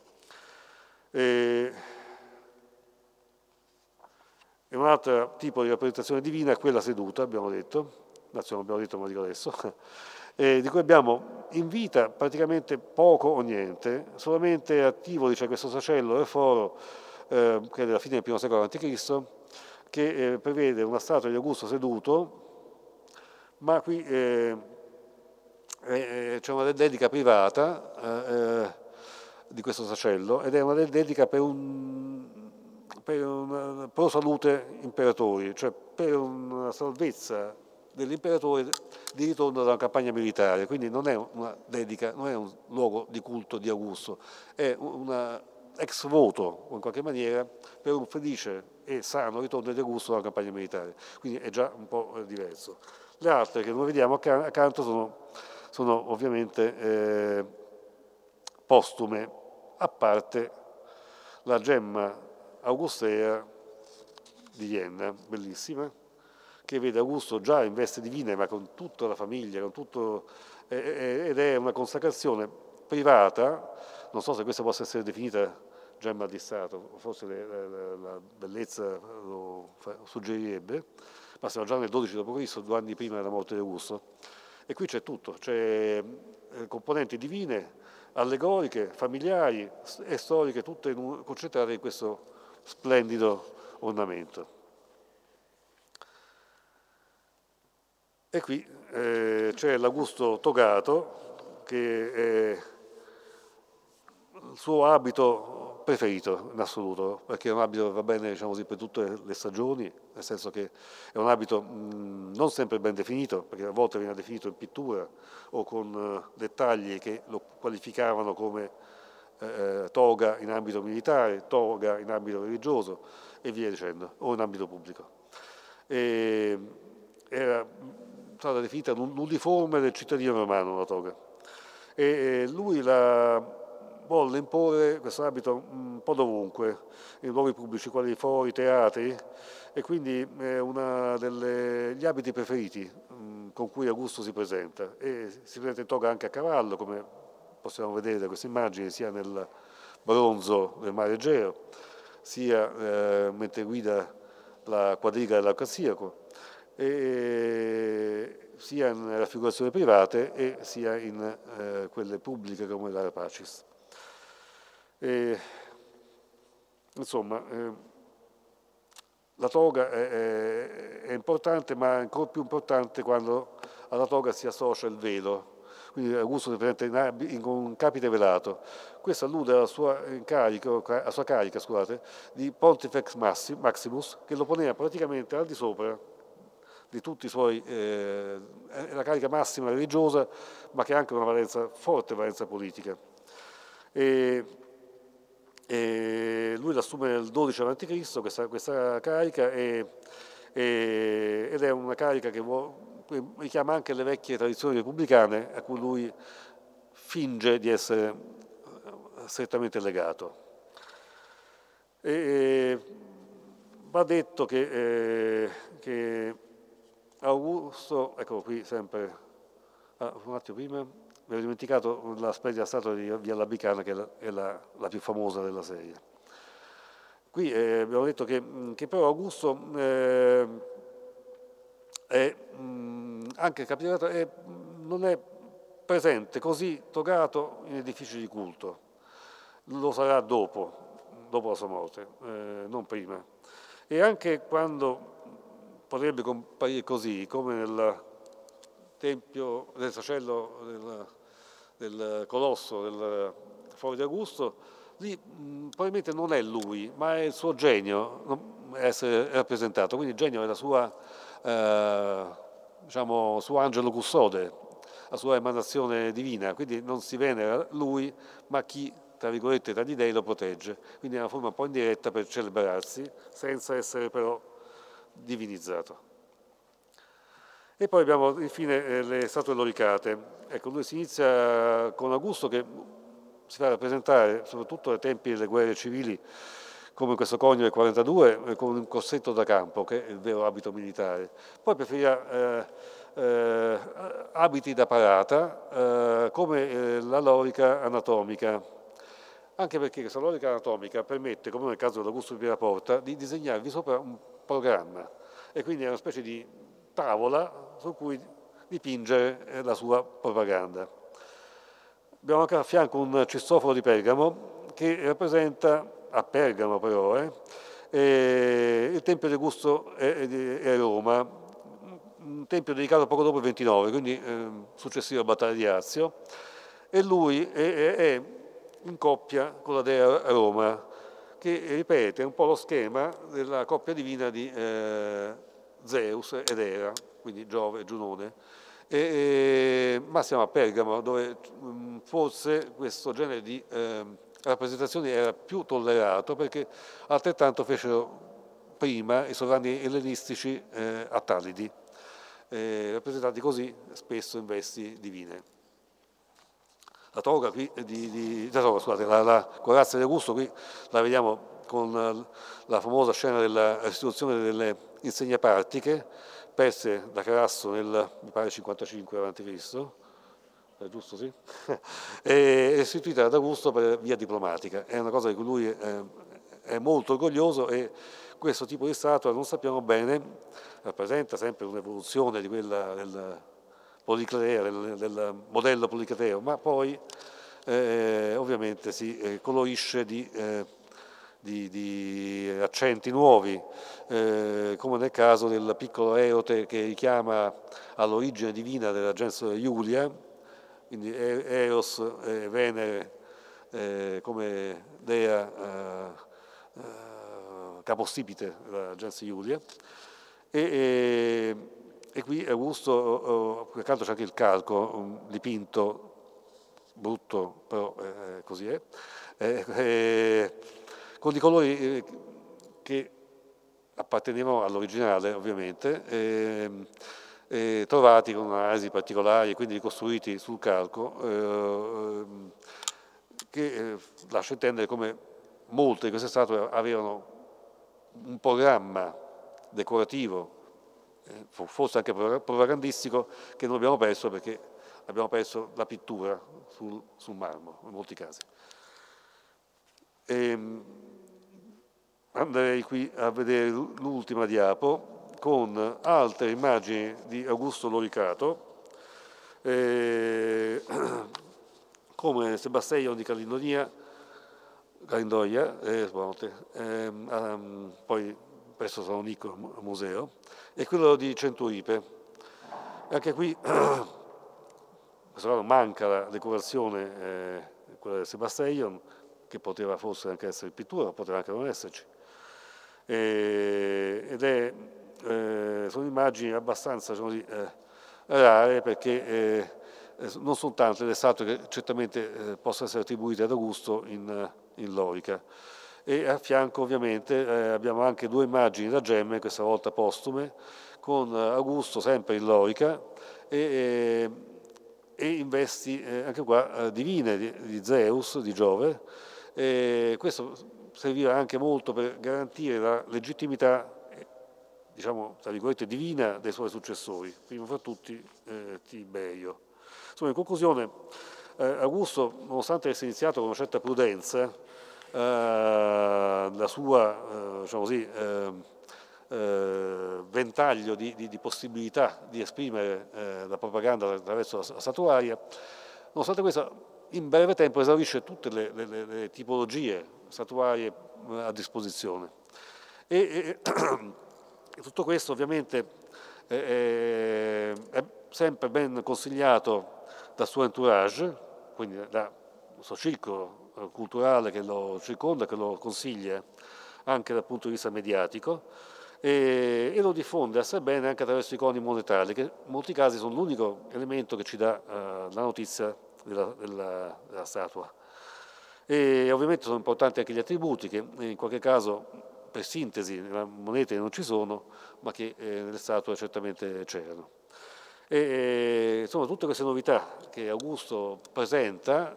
E, e un altro tipo di rappresentazione divina è quella seduta, abbiamo detto, non abbiamo detto ma dico adesso, [laughs] eh, di cui abbiamo in vita praticamente poco o niente, solamente attivo dice, questo sacello del foro, eh, che è della fine del I secolo a.C., che eh, prevede una statua di Augusto seduto, ma qui eh, eh, c'è una dedica privata eh, di questo sacello ed è una dedica per un per una pro salute imperatori, cioè per una salvezza dell'imperatore di ritorno da una campagna militare, quindi non è una dedica, non è un luogo di culto di Augusto, è una ex voto in qualche maniera per un felice e sano ritorno di Augusto da una campagna militare, quindi è già un po' eh, diverso. Le altre che noi vediamo accanto sono, sono ovviamente eh, postume, a parte la gemma augustea di Vienna, bellissima, che vede Augusto già in veste divine, ma con tutta la famiglia, tutto, ed è una consacrazione privata, non so se questa possa essere definita gemma di Stato, forse la, la bellezza lo suggerirebbe, ma siamo già nel 12 d.C., due anni prima della morte di Augusto. E qui c'è tutto, c'è eh, componenti divine, allegoriche, familiari e storiche, tutte concentrate in questo splendido ornamento. E qui eh, c'è l'Augusto Togato, che è il suo abito preferito in assoluto, perché è un abito che va bene diciamo così, per tutte le stagioni, nel senso che è un abito mh, non sempre ben definito, perché a volte viene definito in pittura o con uh, dettagli che lo qualificavano come eh, toga in ambito militare, toga in ambito religioso e via dicendo, o in ambito pubblico. E era stata definita l'uniforme del cittadino romano la toga. E lui la volle imporre questo abito un po' dovunque, in luoghi pubblici quali fori, teatri, e quindi è uno degli abiti preferiti con cui Augusto si presenta. E si presenta in toga anche a cavallo, come possiamo vedere da queste immagini sia nel bronzo del mare Egeo, sia eh, mentre guida la quadriga dell'Arcassiaco, sia nelle raffigurazioni private e sia in eh, quelle pubbliche come l'Ara Pacis. E, insomma, eh, la toga è, è, è, importante, ma è ancora più importante quando alla toga si associa il velo, quindi Augusto in, un capite velato. Questo allude alla sua, carico, alla sua carica scusate, di Pontifex Maximus, che lo poneva praticamente al di sopra di tutti i suoi, eh, la carica massima religiosa, ma che ha anche una valenza, forte valenza politica. E, e lui l'assume nel 12 a.C., questa, questa carica, e, e, ed è una carica che vuole richiama anche le vecchie tradizioni repubblicane a cui lui finge di essere eh, strettamente legato. E, va detto che, eh, che, Augusto, ecco qui sempre, ah, un attimo prima, mi ero dimenticato la splendida statua di Via Labicana che è la, è la, la più famosa della serie. Qui eh, abbiamo detto che, che però Augusto eh, è, mh, anche capitato, è, non è presente così togato in edifici di culto. Lo sarà dopo, dopo la sua morte, eh, non prima. E anche quando potrebbe comparire così, come nel tempio del sacello del, del Colosso, del Foro di Augusto, lì mh, probabilmente non è lui, ma è il suo genio essere rappresentato, quindi il genio è la sua eh, diciamo, suo angelo custode, la sua emanazione divina, quindi non si venera lui, ma chi, tra virgolette, tra gli dei lo protegge. Quindi è una forma un po' indiretta per celebrarsi, senza essere però divinizzato. E poi abbiamo infine eh, le statue loricate. Ecco, lui si inizia con Augusto che si fa rappresentare, soprattutto ai tempi delle guerre civili, come questo conio del 42, eh, con un corsetto da campo, che è il vero abito militare. Poi preferiva eh, eh, abiti da parata, eh, come eh, la lorica anatomica, anche perché questa lorica anatomica permette, come nel caso dell'Augusto di Pieraporta, di disegnarvi sopra un programma e quindi è una specie di tavola su cui dipingere eh, la sua propaganda. Abbiamo anche a fianco un cistoforo di Pergamo che rappresenta, a Pergamo però, eh, eh, il Tempio di Augusto è, a Roma, un tempio dedicato poco dopo il 29, quindi eh, successivo a Battaglia di Azio, e lui è, è in coppia con la dea Roma, che ripete un po' lo schema della coppia divina di eh, Zeus ed Era, quindi Giove e Giunone. E, e, ma siamo a Pergamo, dove forse questo genere di eh, rappresentazioni era più tollerato perché altrettanto fecero prima i sovrani ellenistici eh, a Tallidi, eh, rappresentati così spesso in vesti divine. La toga qui, di, di, no, scusate, la, la corazza di Augusto qui la vediamo con la famosa scena della restituzione delle insegne partiche perse da Carasso nel, mi pare, 55 a.C., è giusto sì? [laughs] e restituita ad Augusto per via diplomatica. È una cosa di cui lui è, è molto orgoglioso e questo tipo di statua, non sappiamo bene, rappresenta sempre un'evoluzione di quella del policlea, del, del modello policleteo, ma poi eh, ovviamente si eh, colorisce di, eh, di, di, accenti nuovi, eh, come nel caso del piccolo Eote che richiama all'origine divina della gens Iulia, quindi Eros e Venere eh, come dea eh, capostipite della gens Iulia. E, e, e qui Augusto, oh, accanto c'è anche il calco, dipinto, brutto, però eh, così è, eh, eh, con dei colori eh, che appartenevano all'originale ovviamente, ehm, trovati con analisi particolari e quindi ricostruiti sul calco, ehm, che eh, lascia intendere come molte di queste statue avevano un programma decorativo eh, forse anche propagandistico, che non abbiamo perso perché abbiamo perso la pittura sul, sul marmo in molti casi. E, ehm, andrei qui a vedere l'ultima diapo con altre immagini di Augusto Loricato, eh, [clears throat] come Sebasteion di Calindonia, Calindoia, eh, ehm, um, poi presso San Nico Museo, e quello di Centuripe. Anche qui, [clears throat] manca la decorazione, eh, quella del Sebasteion, che poteva forse anche essere pittura, poteva anche non esserci. E, ed è, eh, sono immagini abbastanza diciamo così, eh, rare perché eh, non sono tante le statue che certamente eh, possono essere attribuite ad Augusto in, in Lorica e a fianco ovviamente eh, abbiamo anche due immagini da gemme, questa volta postume, con Augusto sempre in Loica e, e, in vesti eh, anche qua eh, divine di, di, Zeus, di Giove. E questo serviva anche molto per garantire la legittimità diciamo, tra virgolette, divina dei suoi successori, prima fra tutti eh, Tiberio. Insomma, in conclusione, eh, Augusto, nonostante essere iniziato con una certa prudenza, eh, la sua eh, diciamo così, ehm, eh, ventaglio di, di, di, possibilità di esprimere la propaganda attraverso la statuaria, nonostante questo in breve tempo esaurisce tutte le, le, le tipologie statuarie a disposizione. E, e [clears throat] tutto questo ovviamente è, è, sempre ben consigliato dal suo entourage, quindi dal suo circolo eh, culturale che lo circonda, che lo consiglia anche dal punto di vista mediatico e, e lo diffonde assai bene anche attraverso i coni monetari, che in molti casi sono l'unico elemento che ci dà uh, la notizia della, della, della, statua. E ovviamente sono importanti anche gli attributi che in qualche caso per sintesi, nelle monete non ci sono, ma che eh, nelle statue certamente c'erano. E, insomma, tutte queste novità che Augusto presenta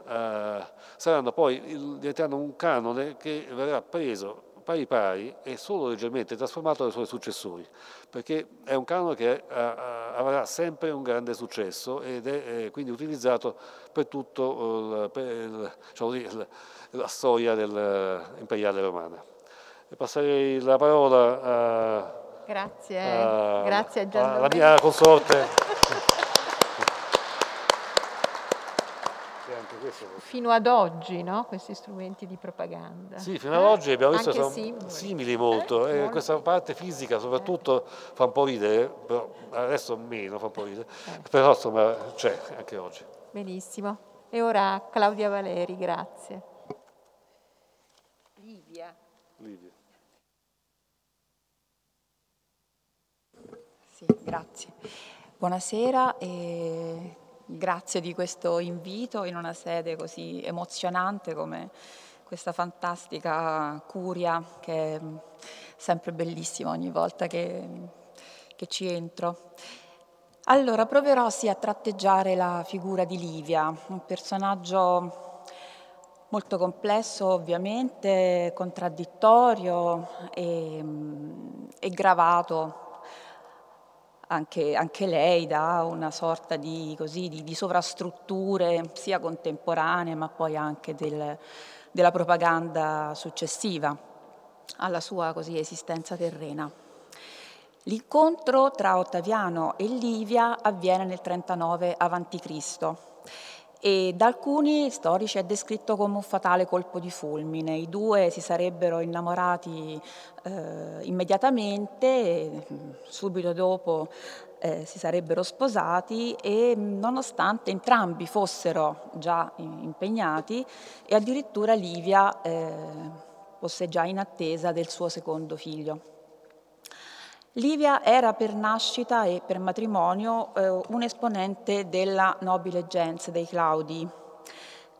eh, saranno poi, diventeranno un canone che verrà preso pari pari e solo leggermente trasformato dai suoi successori, perché è un canone che eh, avrà sempre un grande successo ed è quindi utilizzato per tutta diciamo la storia dell'imperiale romana. E passerei la parola a, Grazie, a, Grazie a alla mia consorte. Fino ad oggi, no? questi strumenti di propaganda. Sì, fino ad oggi abbiamo visto che sono simili, simili molto. Eh, molto. Questa parte fisica soprattutto eh. fa un po' ridere, però adesso meno fa un po' ridere, eh. però insomma c'è anche oggi. Benissimo. E ora Claudia Valeri, grazie. Livia. Livia. Sì, grazie. Buonasera e Grazie di questo invito in una sede così emozionante come questa fantastica curia che è sempre bellissima ogni volta che, che ci entro. Allora, proverò sì a tratteggiare la figura di Livia, un personaggio molto complesso ovviamente, contraddittorio e, e gravato anche, anche, lei da una sorta di, così, di, di, sovrastrutture sia contemporanee ma poi anche del, della propaganda successiva alla sua così, esistenza terrena. L'incontro tra Ottaviano e Livia avviene nel 39 a.C. e da alcuni storici è descritto come un fatale colpo di fulmine. I due si sarebbero innamorati eh, immediatamente, subito dopo eh, si sarebbero sposati e nonostante entrambi fossero già impegnati e addirittura Livia eh, fosse già in attesa del suo secondo figlio. Livia era per nascita e per matrimonio eh, un esponente della nobile gens dei Claudi,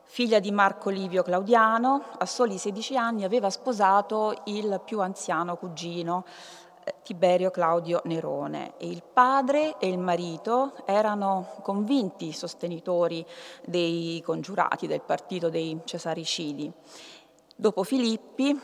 Figlia di Marco Livio Claudiano, a soli 16 anni aveva sposato il più anziano cugino, eh, Tiberio Claudio Nerone. E il padre e il marito erano convinti sostenitori dei congiurati del partito dei Cesaricidi. Dopo Filippi,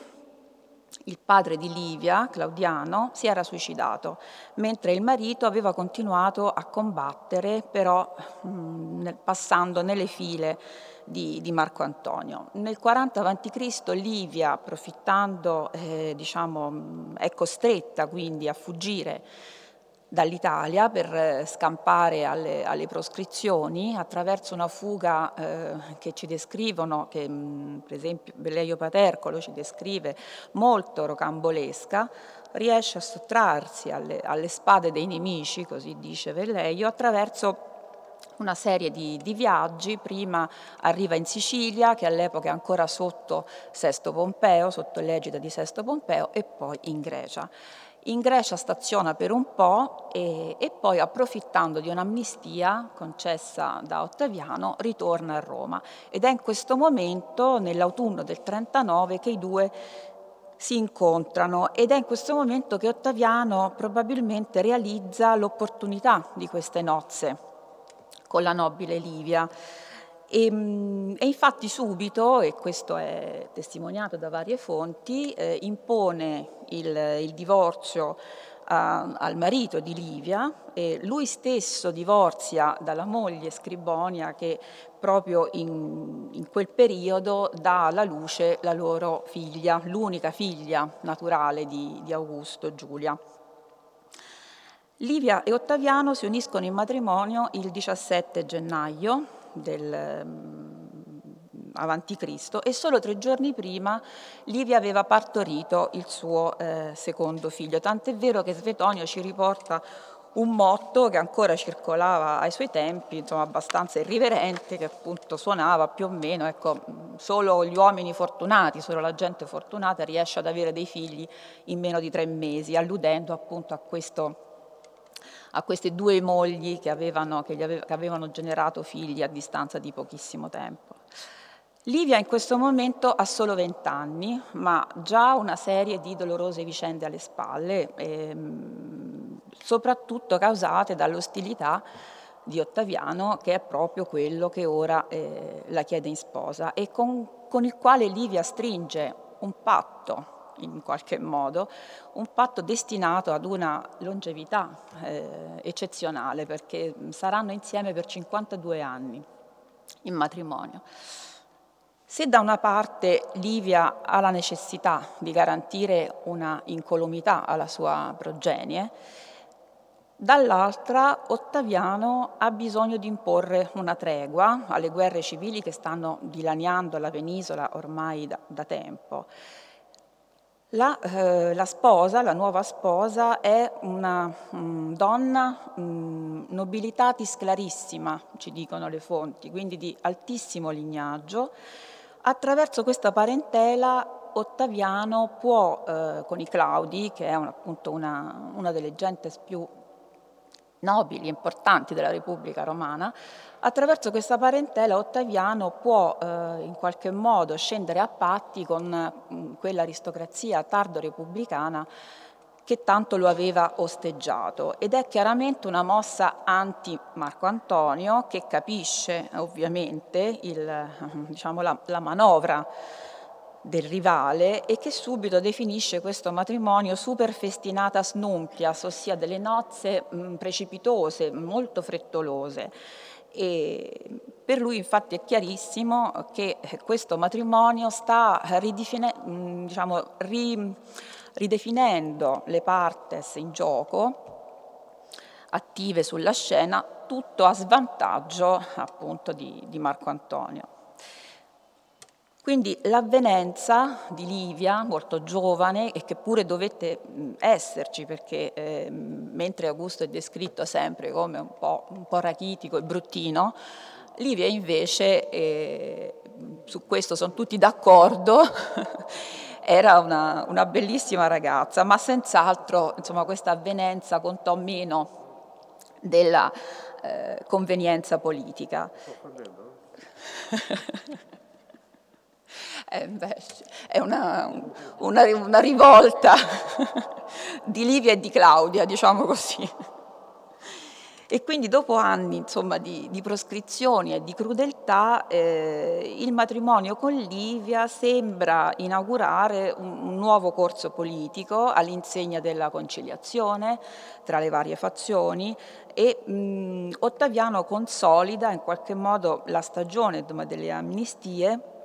il padre di Livia, Claudiano, si era suicidato, mentre il marito aveva continuato a combattere, però mm, passando nelle file di, di Marco Antonio. Nel 40 a.C. Livia, approfittando, eh, diciamo, è costretta quindi a fuggire dall'Italia per eh, scampare alle, alle, proscrizioni attraverso una fuga eh, che ci descrivono, che mh, per esempio Belleio Patercolo ci descrive molto rocambolesca, riesce a sottrarsi alle, alle spade dei nemici, così dice Velleio, attraverso una serie di, di, viaggi, prima arriva in Sicilia che all'epoca è ancora sotto Sesto Pompeo, sotto l'egida di Sesto Pompeo e poi in Grecia. In Grecia staziona per un po' e, e poi approfittando di un'amnistia concessa da Ottaviano ritorna a Roma ed è in questo momento, nell'autunno del 39, che i due si incontrano ed è in questo momento che Ottaviano probabilmente realizza l'opportunità di queste nozze con la nobile Livia. E, ehm, e, infatti subito, e questo è testimoniato da varie fonti, eh, impone il, il divorzio a, al marito di Livia e lui stesso divorzia dalla moglie Scribonia che proprio in, in quel periodo dà alla luce la loro figlia, l'unica figlia naturale di, di Augusto, Giulia. Livia e Ottaviano si uniscono in matrimonio il 17 gennaio del avanti Cristo e solo tre giorni prima Livia aveva partorito il suo eh, secondo figlio. Tant'è vero che Svetonio ci riporta un motto che ancora circolava ai suoi tempi, insomma abbastanza irriverente, che appunto suonava più o meno, ecco, solo gli uomini fortunati, solo la gente fortunata riesce ad avere dei figli in meno di tre mesi, alludendo appunto a questo a queste due mogli che avevano, che aveva, che avevano generato figli a distanza di pochissimo tempo. Livia in questo momento ha solo 20 anni, ma già una serie di dolorose vicende alle spalle, ehm, soprattutto causate dall'ostilità di Ottaviano, che è proprio quello che ora eh, la chiede in sposa e con, con il quale Livia stringe un patto in qualche modo, un patto destinato ad una longevità eh, eccezionale perché saranno insieme per 52 anni in matrimonio. Se da una parte Livia ha la necessità di garantire una incolumità alla sua progenie, dall'altra Ottaviano ha bisogno di imporre una tregua alle guerre civili che stanno dilaniando la penisola ormai da, da tempo. La, eh, la, sposa, la nuova sposa, è una mh, mm, donna mh, mm, nobilitatis clarissima, ci dicono le fonti, quindi di altissimo lignaggio. Attraverso questa parentela Ottaviano può, eh, con i Claudi, che è un, appunto una, una delle gentes più nobili e importanti della Repubblica Romana, attraverso questa parentela Ottaviano può eh, in qualche modo scendere a patti con mm, quell'aristocrazia tardo-repubblicana che tanto lo aveva osteggiato ed è chiaramente una mossa anti Marco Antonio che capisce ovviamente il, diciamo, la, la manovra del rivale e che subito definisce questo matrimonio super festinata snumpias, ossia delle nozze mh, precipitose, molto frettolose. E per lui infatti è chiarissimo che questo matrimonio sta ridefine, diciamo, ri, ridefinendo le partes in gioco attive sulla scena, tutto a svantaggio appunto di, di Marco Antonio. Quindi l'avvenenza di Livia, molto giovane e che pure dovette esserci perché eh, mentre Augusto è descritto sempre come un po', un po rachitico e bruttino, Livia invece, eh, su questo sono tutti d'accordo, [laughs] era una, una, bellissima ragazza, ma senz'altro insomma, questa avvenenza contò meno della eh, convenienza politica. [laughs] Eh, beh, è una, una, una rivolta [laughs] di Livia e di Claudia, diciamo così. E quindi dopo anni insomma, di, di, proscrizioni e di crudeltà, eh, il matrimonio con Livia sembra inaugurare un, un nuovo corso politico all'insegna della conciliazione tra le varie fazioni e mh, Ottaviano consolida in qualche modo la stagione delle amnistie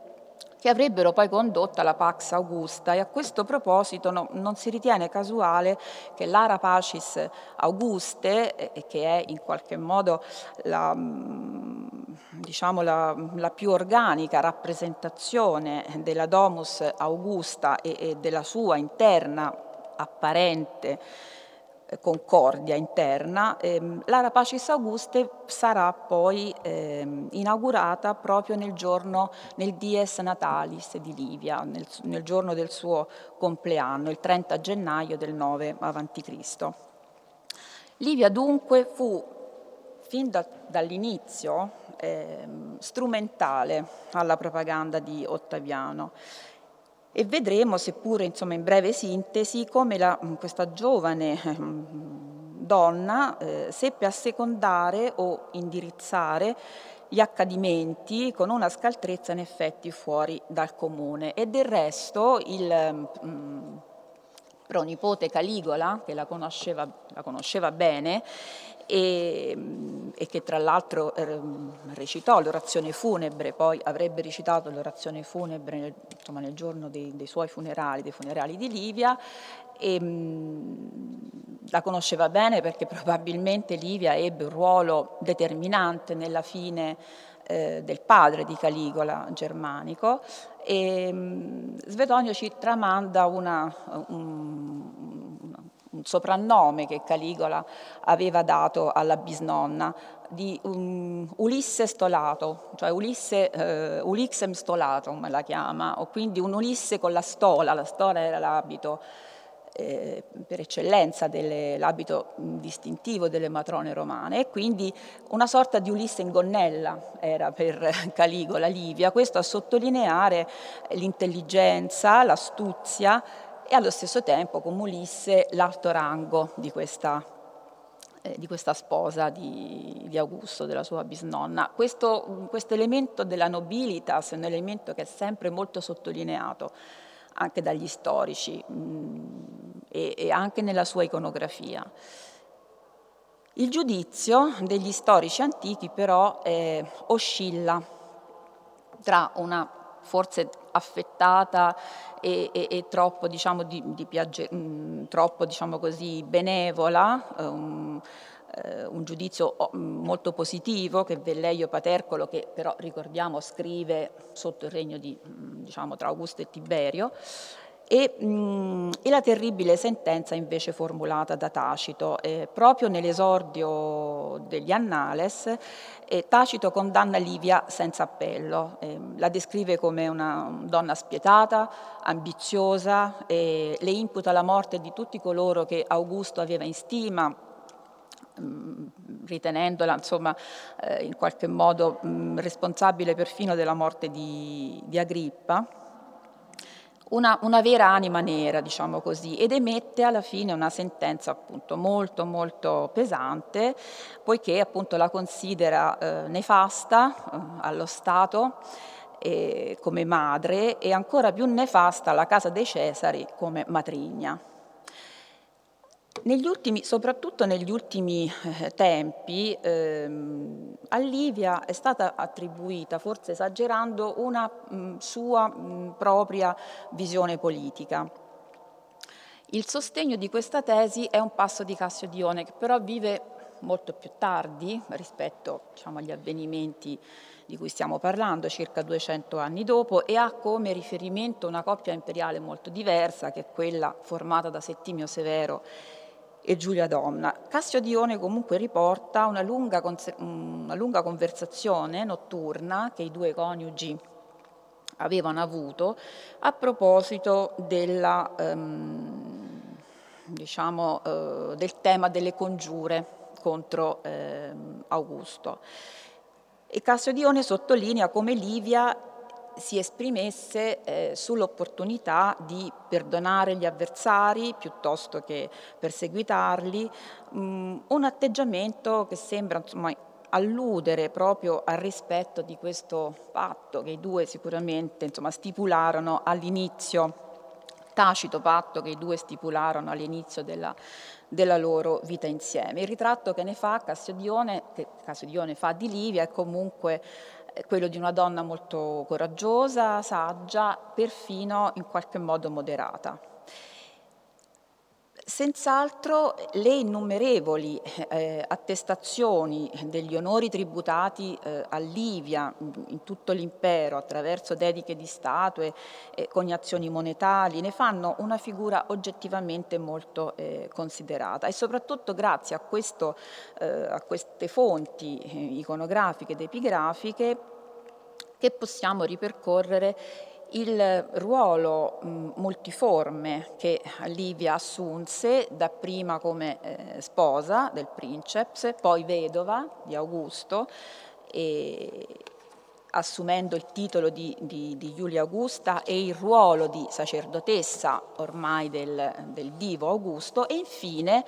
che avrebbero poi condotto alla Pax Augusta. E a questo proposito no, non si ritiene casuale che l'Ara Pacis Auguste, eh, che è in qualche modo la, mm, diciamo la, la, più organica rappresentazione della Domus Augusta e, e della sua interna apparente concordia interna, ehm, l'Ara Pacis Auguste sarà poi ehm, inaugurata proprio nel giorno, nel Dies Natalis di Livia, nel, nel, giorno del suo compleanno, il 30 gennaio del 9 a.C. Livia dunque fu fin da, dall'inizio ehm, strumentale alla propaganda di Ottaviano e vedremo, seppure insomma, in breve sintesi, come la, questa giovane ehm, donna eh, seppe assecondare o indirizzare gli accadimenti con una scaltrezza in effetti fuori dal comune. E del resto il mh, pronipote Caligola, che la conosceva, la conosceva bene, e, e che tra l'altro eh, recitò l'orazione funebre, poi avrebbe recitato l'orazione funebre nel, insomma, nel giorno dei, dei, suoi funerali, dei funerali di Livia, e, mh, la conosceva bene perché probabilmente Livia ebbe un ruolo determinante nella fine eh, del padre di Caligola germanico. E mh, Svedonio ci tramanda una, un, un soprannome che Caligola aveva dato alla bisnonna di um, Ulisse Stolato, cioè Ulisse, eh, Ulixem Stolatum la chiama, o quindi un Ulisse con la stola, la stola era l'abito eh, per eccellenza l'abito distintivo delle matrone romane e quindi una sorta di Ulisse in gonnella era per [laughs] Caligola Livia, questo a sottolineare l'intelligenza, l'astuzia e allo stesso tempo come Ulisse l'alto rango di questa eh, di questa sposa di, di, Augusto, della sua bisnonna. Questo, elemento della nobilitas è un elemento che è sempre molto sottolineato anche dagli storici mh, mm, e, e anche nella sua iconografia. Il giudizio degli storici antichi però eh, oscilla tra una forse affettata e, e, e troppo, diciamo, di, di piagge, mh, mm, troppo diciamo così, benevola, um, uh, un giudizio molto positivo che Velleio Patercolo, che però ricordiamo scrive sotto il regno di, mm, diciamo, tra Augusto e Tiberio, e, mh, e, la terribile sentenza invece formulata da Tacito. Eh, proprio nell'esordio degli Annales, eh, Tacito condanna Livia senza appello, eh, la descrive come una donna spietata, ambiziosa, le imputa la morte di tutti coloro che Augusto aveva in stima, ritenendola insomma, eh, in qualche modo mh, responsabile perfino della morte di, di Agrippa una, una, vera anima nera, diciamo così, ed emette alla fine una sentenza appunto molto molto pesante, poiché appunto la considera eh, nefasta eh, allo Stato eh, come madre e ancora più nefasta alla casa dei Cesari come matrigna. Negli ultimi, soprattutto negli ultimi eh, tempi, ehm, a Livia è stata attribuita, forse esagerando, una mh, sua mh, propria visione politica. Il sostegno di questa tesi è un passo di Cassiodione, che però vive molto più tardi rispetto diciamo, agli avvenimenti di cui stiamo parlando, circa 200 anni dopo, e ha come riferimento una coppia imperiale molto diversa, che è quella formata da Settimio Severo e Giulia Donna. Cassio Dione comunque riporta una lunga, una lunga conversazione notturna che i due coniugi avevano avuto a proposito della, um, diciamo, uh, del tema delle congiure contro uh, Augusto. E Cassio Dione sottolinea come Livia si esprimesse eh, sull'opportunità di perdonare gli avversari piuttosto che perseguitarli, mh, mm, un atteggiamento che sembra insomma, alludere proprio al rispetto di questo patto che i due sicuramente insomma, stipularono all'inizio, tacito patto che i due stipularono all'inizio della, della loro vita insieme. Il ritratto che ne fa Cassiodione, che Cassiodione fa di Livia è comunque quello di una donna molto coraggiosa, saggia, perfino in qualche modo moderata. Senz'altro le innumerevoli eh, attestazioni degli onori tributati eh, a Livia in tutto l'impero attraverso dediche di statue, e coniazioni monetali, ne fanno una figura oggettivamente molto eh, considerata. E soprattutto grazie a, questo, eh, a queste fonti eh, iconografiche ed epigrafiche che possiamo ripercorrere il ruolo multiforme che Livia assunse dapprima come eh, sposa del princeps, poi vedova di Augusto, e, assumendo il titolo di, di, di, Giulia Augusta e il ruolo di sacerdotessa ormai del, del divo Augusto e infine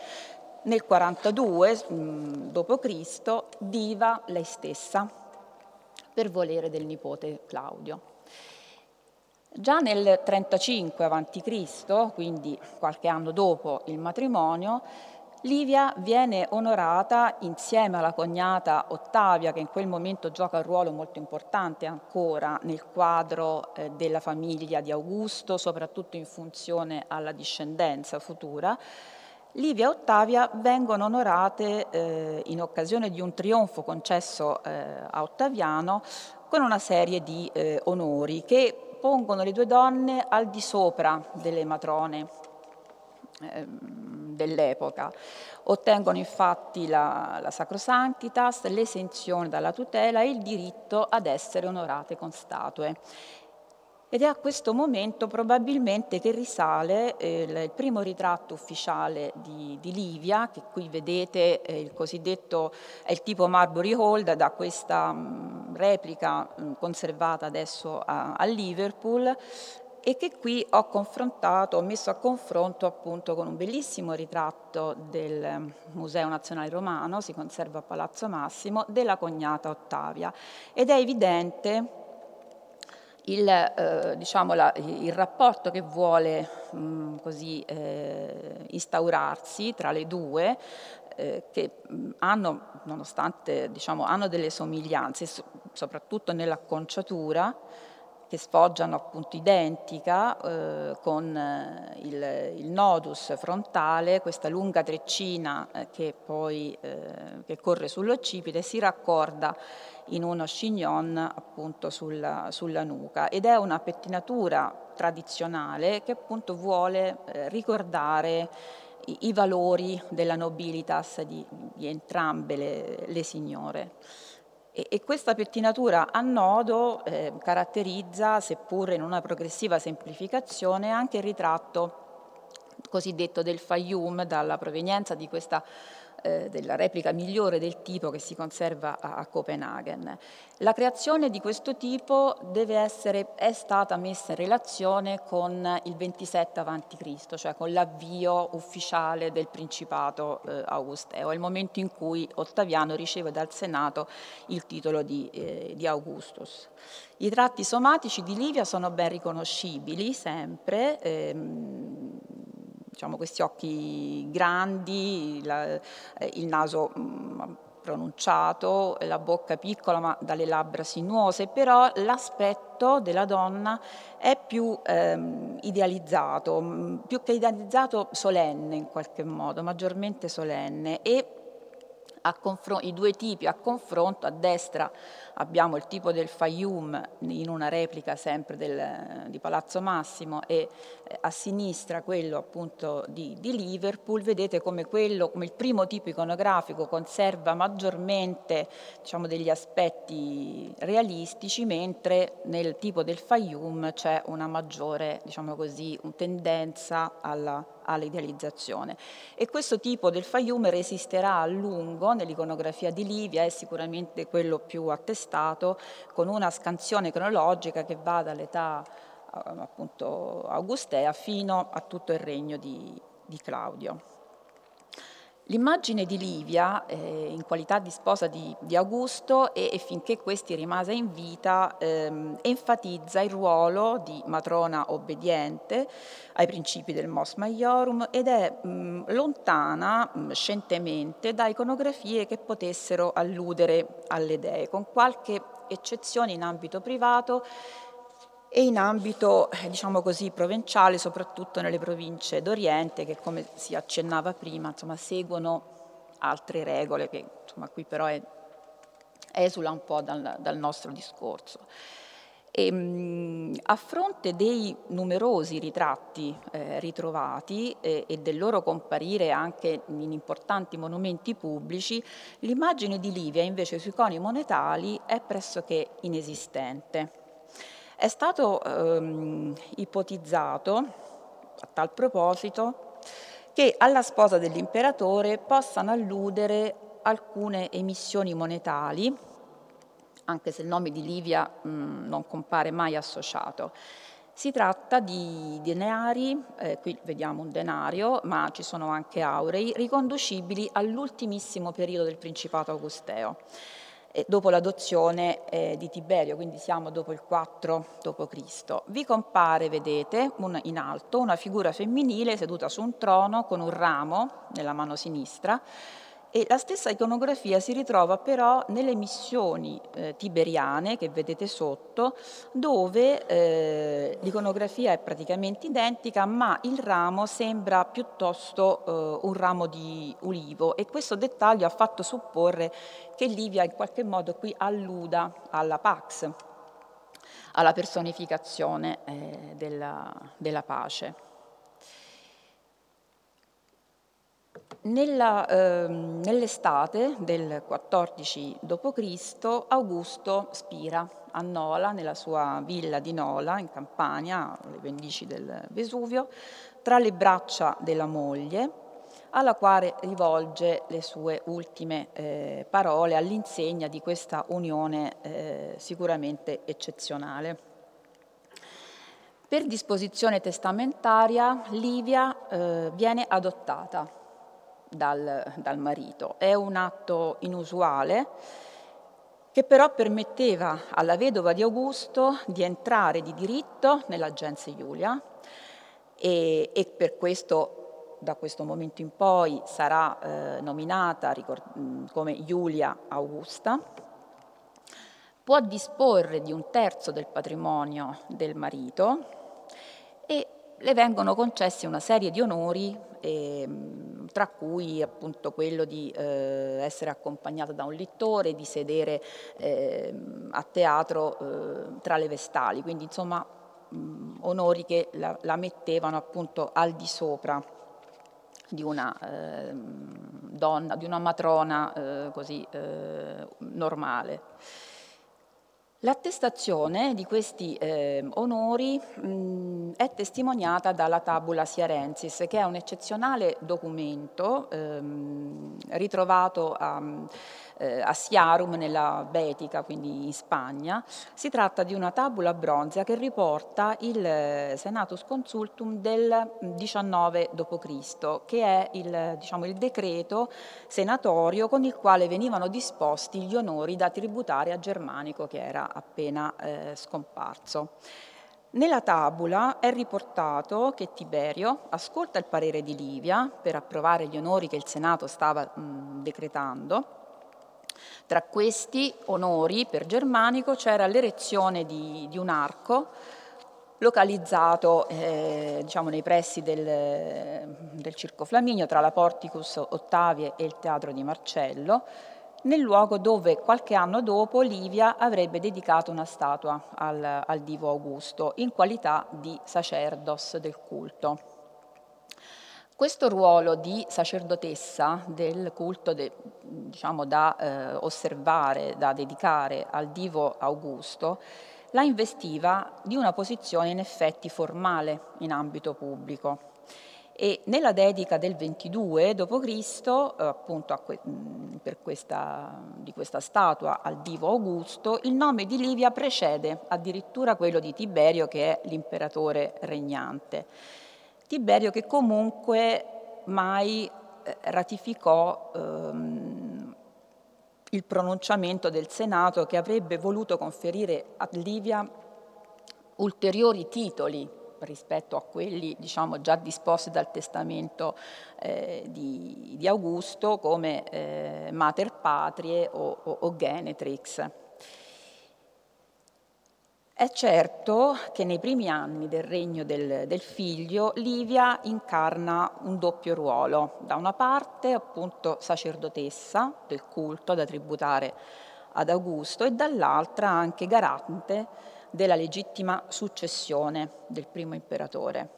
nel 42 d.C. diva lei stessa per volere del nipote Claudio. Già nel 35 a.C., quindi qualche anno dopo il matrimonio, Livia viene onorata insieme alla cognata Ottavia, che in quel momento gioca un ruolo molto importante ancora nel quadro eh, della famiglia di Augusto, soprattutto in funzione alla discendenza futura. Livia e Ottavia vengono onorate eh, in occasione di un trionfo concesso eh, a Ottaviano con una serie di eh, onori che pongono le due donne al di sopra delle matrone ehm, dell'epoca. Ottengono infatti la, la Sacrosanctitas, l'esenzione dalla tutela e il diritto ad essere onorate con statue. Ed è a questo momento probabilmente che risale eh, il primo ritratto ufficiale di, di Livia, che qui vedete eh, il cosiddetto è il tipo Marbury Hall da questa mh, replica mh, conservata adesso a, a Liverpool e che qui ho confrontato, ho messo a confronto appunto con un bellissimo ritratto del Museo Nazionale Romano, si conserva a Palazzo Massimo, della cognata Ottavia. Ed è evidente il, eh, diciamo la, il, rapporto che vuole mh, così, eh, instaurarsi tra le due, eh, che mh, hanno, nonostante diciamo, hanno delle somiglianze, soprattutto nell'acconciatura, che sfoggiano appunto identica eh, con eh, il, il, nodus frontale, questa lunga treccina eh, che poi eh, che corre sull'occipite si raccorda in uno chignon appunto sulla, sulla, nuca ed è una pettinatura tradizionale che appunto vuole eh, ricordare i, i, valori della nobilitas di, di entrambe le, le signore. E, e questa pettinatura a nodo eh, caratterizza, seppur in una progressiva semplificazione, anche il ritratto cosiddetto del Fayum, dalla provenienza di questa eh, della replica migliore del tipo che si conserva a, a, Copenaghen. La creazione di questo tipo essere, è stata messa in relazione con il 27 a.C., cioè con l'avvio ufficiale del Principato eh, Augusteo, il momento in cui Ottaviano riceve dal Senato il titolo di, eh, di Augustus. I tratti somatici di Livia sono ben riconoscibili sempre, ehm, diciamo, questi occhi grandi, la, eh, il naso mm, pronunciato, la bocca piccola ma dalle labbra sinuose, però l'aspetto della donna è più ehm, idealizzato, mm, più che idealizzato solenne in qualche modo, maggiormente solenne e i due tipi a confronto, a destra abbiamo il tipo del Fayum in una replica sempre del, di Palazzo Massimo e eh, a sinistra quello appunto di, di, Liverpool, vedete come quello, come il primo tipo iconografico conserva maggiormente diciamo, degli aspetti realistici, mentre nel tipo del Fayum c'è una maggiore diciamo così, un tendenza alla all'idealizzazione. E questo tipo del Fayum resisterà a lungo nell'iconografia di Livia, è sicuramente quello più attestato, con una scansione cronologica che va dall'età eh, appunto augustea fino a tutto il regno di, di Claudio. L'immagine di Livia, eh, in qualità di sposa di, di Augusto e, e, finché questi rimase in vita, ehm, enfatizza il ruolo di matrona obbediente ai principi del Mos Maiorum ed è mh, lontana mh, scientemente da iconografie che potessero alludere alle dee, con qualche eccezione in ambito privato e in ambito, eh, diciamo così, provinciale, soprattutto nelle province d'Oriente, che come si accennava prima, insomma, seguono altre regole che insomma, qui però è, esula un po' dal, dal nostro discorso. E, mh, a fronte dei numerosi ritratti eh, ritrovati eh, e del loro comparire anche in importanti monumenti pubblici, l'immagine di Livia invece sui coni monetali è pressoché inesistente. È stato ehm, ipotizzato, a tal proposito, che alla sposa dell'imperatore possano alludere alcune emissioni monetali, anche se il nome di Livia mh, non compare mai associato. Si tratta di denari, eh, qui vediamo un denario, ma ci sono anche aurei, riconducibili all'ultimissimo periodo del Principato Augusteo dopo l'adozione eh, di Tiberio, quindi siamo dopo il 4 d.C. Vi compare, vedete, un, in alto una figura femminile seduta su un trono con un ramo nella mano sinistra, e la stessa iconografia si ritrova però nelle missioni eh, tiberiane che vedete sotto, dove eh, l'iconografia è praticamente identica, ma il ramo sembra piuttosto eh, un ramo di ulivo e questo dettaglio ha fatto supporre che Livia in qualche modo qui alluda alla Pax, alla personificazione eh, della, della pace. Nella, eh, nell'estate del 14 d.C. Augusto spira a Nola, nella sua villa di Nola, in Campania, alle pendici del Vesuvio, tra le braccia della moglie, alla quale rivolge le sue ultime eh, parole all'insegna di questa unione eh, sicuramente eccezionale. Per disposizione testamentaria Livia eh, viene adottata dal, dal marito. È un atto inusuale che però permetteva alla vedova di Augusto di entrare di diritto nella Gense Iulia e, e per questo da questo momento in poi sarà eh, nominata ricord- come Iulia Augusta, può disporre di un terzo del patrimonio del marito e le vengono concessi una serie di onori, eh, tra cui appunto quello di eh, essere accompagnata da un lettore, di sedere eh, a teatro eh, tra le vestali, quindi insomma mh, onori che la, la, mettevano appunto al di sopra di una ehm, donna, di una matrona eh, così eh, normale. L'attestazione di questi eh, onori mh, è testimoniata dalla Tabula Siarensis, che è un eccezionale documento ehm, ritrovato a eh, a Siarum nella Betica, quindi in Spagna. Si tratta di una tabula bronzea che riporta il eh, Senatus Consultum del 19 d.C., che è il, diciamo, il decreto senatorio con il quale venivano disposti gli onori da tributare a Germanico che era appena eh, scomparso. Nella tabula è riportato che Tiberio ascolta il parere di Livia per approvare gli onori che il Senato stava mh, decretando tra questi onori per Germanico c'era l'erezione di, di un arco localizzato eh, diciamo, nei pressi del, del Circo Flaminio tra la Porticus Ottavie e il Teatro di Marcello, nel luogo dove qualche anno dopo Livia avrebbe dedicato una statua al, al divo Augusto in qualità di sacerdos del culto. Questo ruolo di sacerdotessa del culto de, diciamo, da eh, osservare, da dedicare al divo Augusto, la investiva di una posizione in effetti formale in ambito pubblico. E nella dedica del 22 d.C., eh, appunto que- per questa, di questa statua al divo Augusto, il nome di Livia precede addirittura quello di Tiberio, che è l'imperatore regnante. Tiberio che comunque mai eh, ratificò ehm, il pronunciamento del Senato che avrebbe voluto conferire a Livia ulteriori titoli rispetto a quelli diciamo, già disposti dal testamento eh, di, di, Augusto come eh, Mater Patrie o, o, o Genetrix. È certo che nei primi anni del regno del, del, figlio Livia incarna un doppio ruolo, da una parte appunto sacerdotessa del culto da tributare ad Augusto e dall'altra anche garante della legittima successione del primo imperatore.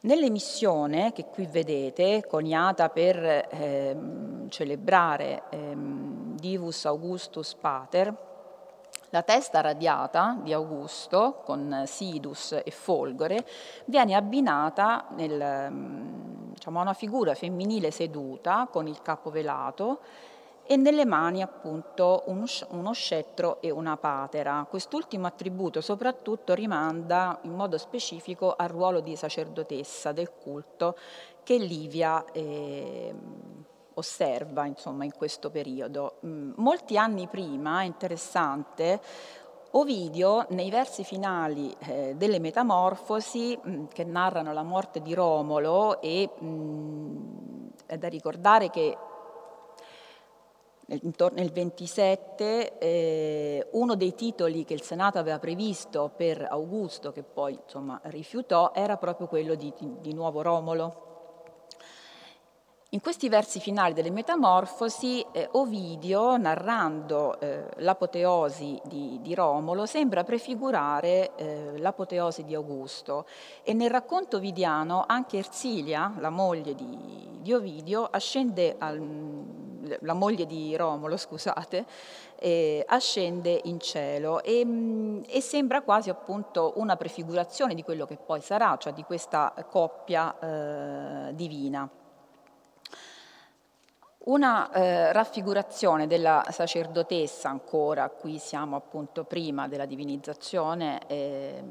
Nell'emissione che qui vedete, coniata per ehm, celebrare ehm, Divus Augustus Pater, la testa radiata di Augusto, con Sidus e Folgore, viene abbinata nel, mm, diciamo, a una figura femminile seduta con il capo velato e nelle mani appunto uno scettro e una patera. Quest'ultimo attributo soprattutto rimanda in modo specifico al ruolo di sacerdotessa del culto che Livia eh, osserva insomma, in questo periodo. Mm, molti anni prima, interessante, Ovidio, nei versi finali eh, delle Metamorfosi, mm, che narrano la morte di Romolo, e mh, mm, è da ricordare che nel 27 eh, uno dei titoli che il Senato aveva previsto per Augusto, che poi insomma, rifiutò, era proprio quello di, di nuovo Romolo. In questi versi finali delle Metamorfosi, eh, Ovidio, narrando eh, l'apoteosi di, di, Romolo, sembra prefigurare eh, l'apoteosi di Augusto e nel racconto ovidiano anche Ersilia, la moglie di, di Ovidio, ascende al, la moglie di Romolo, scusate, eh, ascende in cielo e, mm, e, sembra quasi appunto una prefigurazione di quello che poi sarà, cioè di questa coppia eh, divina. Una eh, raffigurazione della sacerdotessa ancora, qui siamo appunto prima della divinizzazione, eh,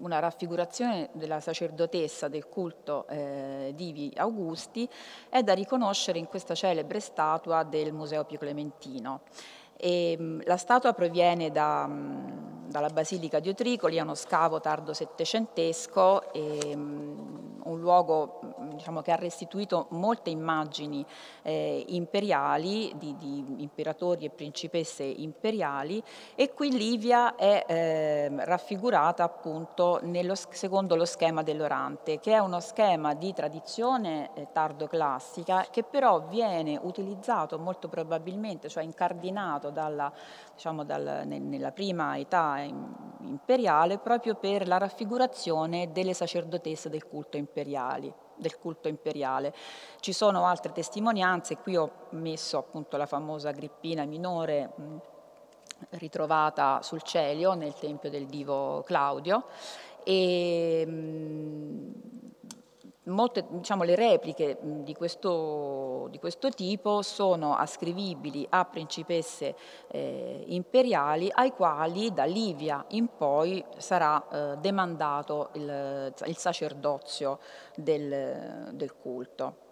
una raffigurazione della sacerdotessa del culto eh, Divi Augusti è da riconoscere in questa celebre statua del Museo Pio Clementino. E, mh, la statua proviene da, mh, dalla Basilica di Otricoli, è uno scavo tardo settecentesco e mh, un luogo diciamo, che ha restituito molte immagini eh, imperiali, di, di, imperatori e principesse imperiali e qui Livia è eh, raffigurata appunto nello, secondo lo schema dell'Orante, che è uno schema di tradizione eh, tardo-classica che però viene utilizzato molto probabilmente, cioè incardinato dalla, diciamo, dal, nella prima età imperiale proprio per la raffigurazione delle sacerdotesse del culto imperiali del culto imperiale. Ci sono altre testimonianze, qui ho messo appunto la famosa Agrippina minore ritrovata sul Celio nel tempio del divo Claudio e mh, molte, diciamo, le repliche di questo, di questo, tipo sono ascrivibili a principesse eh, imperiali ai quali da Livia in poi sarà eh, demandato il, il sacerdozio del, del culto.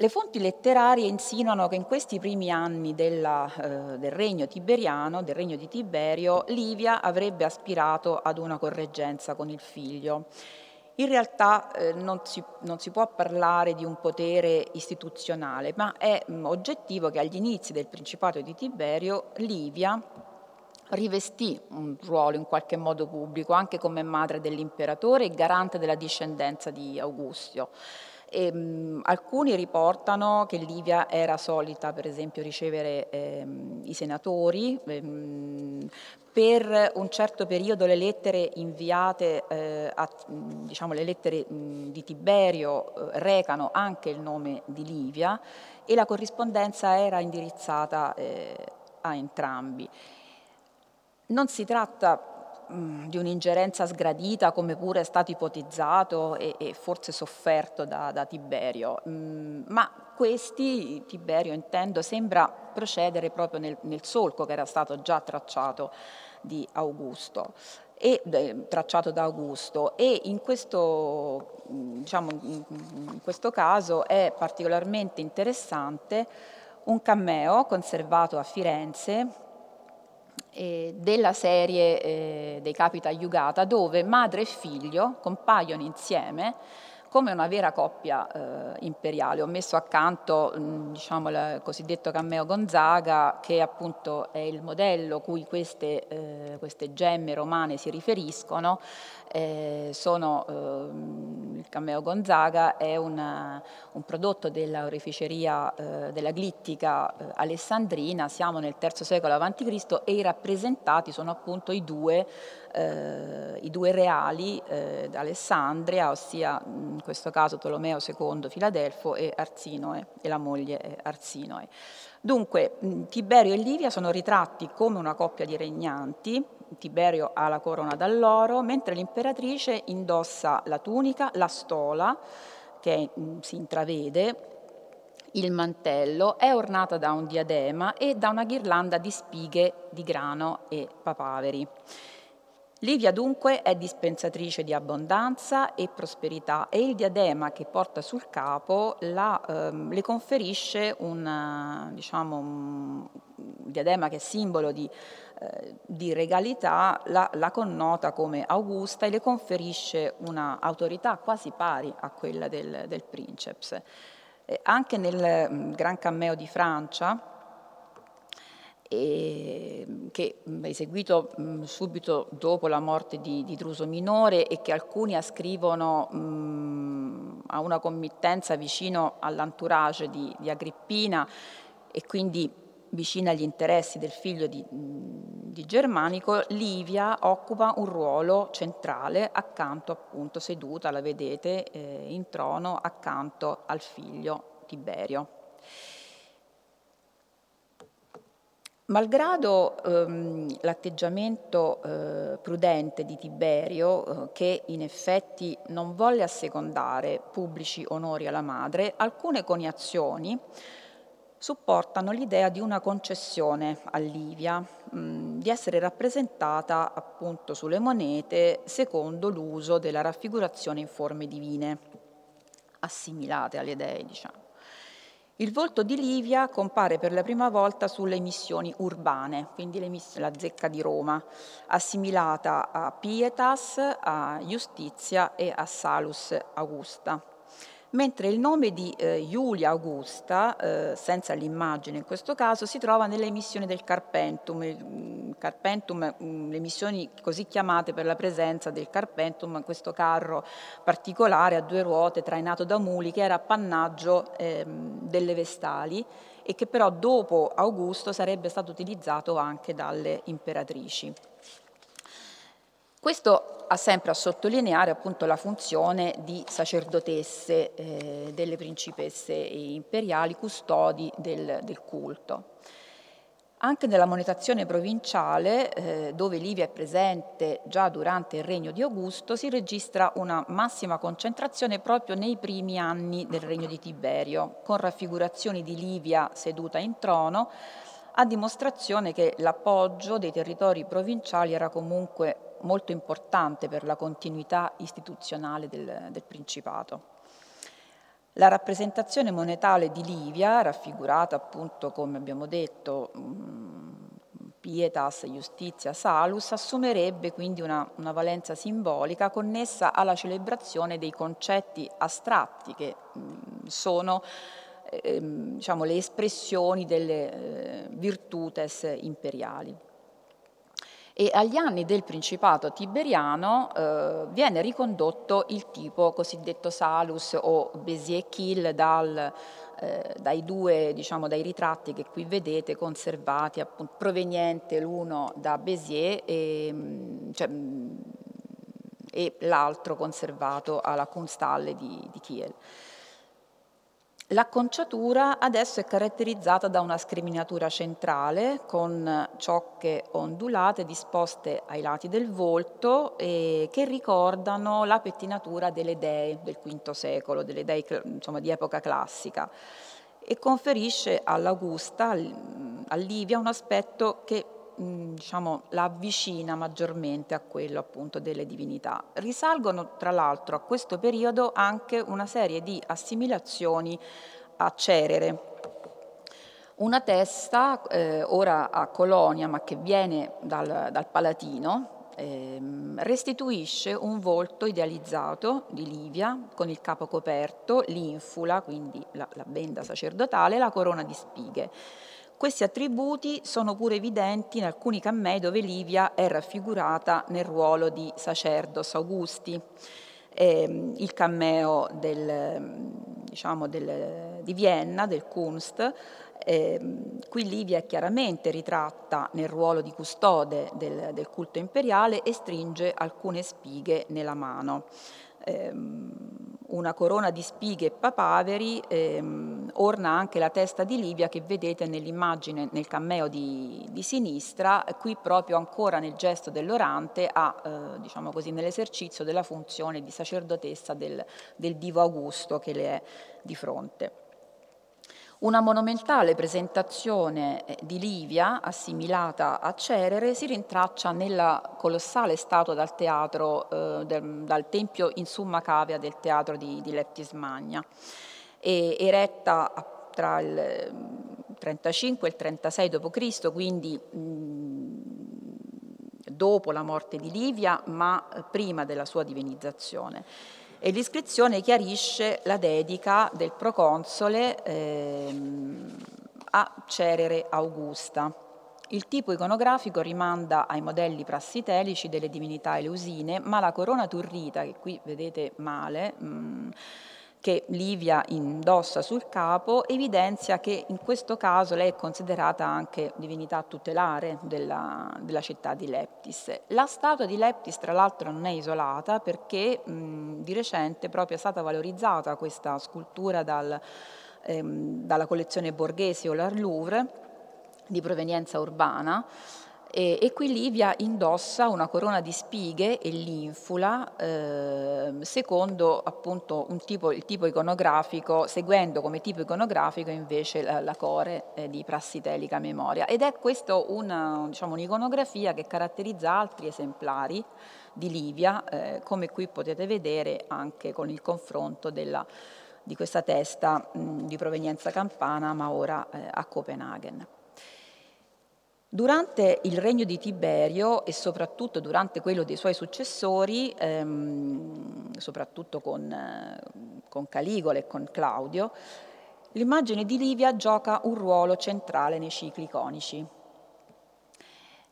Le fonti letterarie insinuano che in questi primi anni della, eh, del regno tiberiano, del regno di Tiberio, Livia avrebbe aspirato ad una correggenza con il figlio in realtà eh, non, si, non, si, può parlare di un potere istituzionale, ma è mh, mm, oggettivo che agli inizi del Principato di Tiberio Livia rivestì un ruolo in qualche modo pubblico anche come madre dell'imperatore e garante della discendenza di Augustio. E, mh, alcuni riportano che Livia era solita, per esempio, ricevere ehm, i senatori, ehm, per un certo periodo le lettere inviate, eh, a, diciamo le lettere di Tiberio eh, recano anche il nome di Livia e la corrispondenza era indirizzata eh, a entrambi. Non si tratta di un'ingerenza sgradita come pure è stato ipotizzato e, e forse sofferto da, da Tiberio, mm, ma questi, Tiberio intendo, sembra procedere proprio nel, nel solco che era stato già tracciato di Augusto. E, eh, tracciato da Augusto e in questo, diciamo, in questo caso è particolarmente interessante un cameo conservato a Firenze eh, della serie eh, dei Capita Yugata dove madre e figlio compaiono insieme come una vera coppia eh, imperiale. Ho messo accanto mh, diciamo, il cosiddetto Cammeo Gonzaga, che appunto è il modello cui queste, eh, queste gemme romane si riferiscono. Eh, sono, ehm, il Cammeo Gonzaga è una, un prodotto della oreficeria eh, della glittica eh, alessandrina, siamo nel III secolo a.C. e i rappresentati sono appunto i due eh, i due reali eh, d'Alessandria, ossia in questo caso Tolomeo II Filadelfo e Arsinoe e la moglie Arsinoe. Dunque Tiberio e Livia sono ritratti come una coppia di regnanti, Tiberio ha la corona d'alloro, mentre l'imperatrice indossa la tunica, la stola, che si intravede, il mantello, è ornata da un diadema e da una ghirlanda di spighe di grano e papaveri. Livia dunque è dispensatrice di abbondanza e prosperità e il diadema che porta sul capo la, ehm, le conferisce un, diciamo, un diadema che è simbolo di, eh, di regalità, la, la, connota come augusta e le conferisce un'autorità quasi pari a quella del, del princeps. Eh, anche nel mm, Gran Cammeo di Francia, che è eseguito subito dopo la morte di, di, Druso Minore e che alcuni ascrivono mh, a una committenza vicino all'entourage di, di Agrippina e quindi vicina agli interessi del figlio di, di, Germanico, Livia occupa un ruolo centrale accanto, appunto, seduta, la vedete, eh, in trono accanto al figlio Tiberio. Malgrado ehm, l'atteggiamento eh, prudente di Tiberio, eh, che in effetti non volle assecondare pubblici onori alla madre, alcune coniazioni supportano l'idea di una concessione a Livia, mh, di essere rappresentata appunto sulle monete secondo l'uso della raffigurazione in forme divine, assimilate alle dei, diciamo. Il volto di Livia compare per la prima volta sulle missioni urbane, quindi la zecca di Roma, assimilata a Pietas, a Justizia e a Salus Augusta mentre il nome di eh, Giulia Augusta, eh, senza l'immagine in questo caso, si trova nelle emissioni del Carpentum, mm, Carpentum mm, le missioni così chiamate per la presenza del Carpentum, questo carro particolare a due ruote trainato da muli che era appannaggio eh, delle Vestali e che però dopo Augusto sarebbe stato utilizzato anche dalle imperatrici. Questo ha sempre a sottolineare appunto la funzione di sacerdotesse eh, delle principesse imperiali, custodi del, del culto. Anche nella monetazione provinciale, eh, dove Livia è presente già durante il regno di Augusto, si registra una massima concentrazione proprio nei primi anni del regno di Tiberio, con raffigurazioni di Livia seduta in trono, a dimostrazione che l'appoggio dei territori provinciali era comunque molto importante per la continuità istituzionale del, del Principato. La rappresentazione monetale di Livia, raffigurata appunto, come abbiamo detto, mm, Pietas, Justizia, Salus, assumerebbe quindi una, una, valenza simbolica connessa alla celebrazione dei concetti astratti che mm, sono eh, diciamo, le espressioni delle eh, virtutes imperiali e agli anni del Principato tiberiano eh, viene ricondotto il tipo cosiddetto Salus o Bézier-Kill dal, eh, dai due, diciamo, dai ritratti che qui vedete conservati, appunto, proveniente l'uno da Bézier e, mm, cioè, mm, e l'altro conservato alla Kunsthalle di, di Kiel. L'acconciatura adesso è caratterizzata da una scriminatura centrale con ciocche ondulate disposte ai lati del volto che ricordano la pettinatura delle dee del V secolo, delle dee insomma, di epoca classica. E conferisce all'Augusta, a Livia, un aspetto che diciamo, la avvicina maggiormente a quello appunto delle divinità. Risalgono tra l'altro a questo periodo anche una serie di assimilazioni a Cerere, una testa eh, ora a Colonia ma che viene dal, dal Palatino, eh, restituisce un volto idealizzato di Livia con il capo coperto, l'infula, quindi la, la benda sacerdotale, e la corona di spighe. Questi attributi sono pure evidenti in alcuni cammei dove Livia è raffigurata nel ruolo di sacerdos Augusti. Eh, il cammeo del, diciamo del, di Vienna, del Kunst, eh, qui Livia è chiaramente ritratta nel ruolo di custode del, del culto imperiale e stringe alcune spighe nella mano. Eh, una corona di spighe e papaveri ehm, orna anche la testa di Livia che vedete nell'immagine, nel cammeo di, di, sinistra, qui proprio ancora nel gesto dell'orante, a, eh, diciamo così, nell'esercizio della funzione di sacerdotessa del, del divo Augusto che le è di fronte. Una monumentale presentazione eh, di Livia, assimilata a Cerere, si rintraccia nella colossale statua dal, teatro, eh, del, dal tempio in Summa Cavea del teatro di, di Leptis Magna, e, eretta tra il 35 e il 36 d.C., quindi mh, dopo la morte di Livia, ma prima della sua divinizzazione e l'iscrizione chiarisce la dedica del proconsole ehm, a Cerere Augusta. Il tipo iconografico rimanda ai modelli prassitelici delle divinità eleusine, ma la corona turrita, che qui vedete male, mh, mm, che Livia indossa sul capo, evidenzia che in questo caso lei è considerata anche divinità tutelare della, della città di Leptis. La statua di Leptis, tra l'altro, non è isolata perché mh, di recente proprio è stata valorizzata questa scultura dal, ehm, dalla collezione Borghese o l'Art Louvre di provenienza urbana e, e, qui Livia indossa una corona di spighe e linfula eh, secondo appunto tipo, il tipo iconografico, seguendo come tipo iconografico invece la, la core eh, di prassitelica memoria. Ed è questa diciamo, un'iconografia che caratterizza altri esemplari di Livia, eh, come qui potete vedere anche con il confronto della, di questa testa mh, di provenienza campana ma ora eh, a Copenaghen. Durante il regno di Tiberio e soprattutto durante quello dei suoi successori, ehm, soprattutto con, eh, con Caligula e con Claudio, l'immagine di Livia gioca un ruolo centrale nei cicli iconici.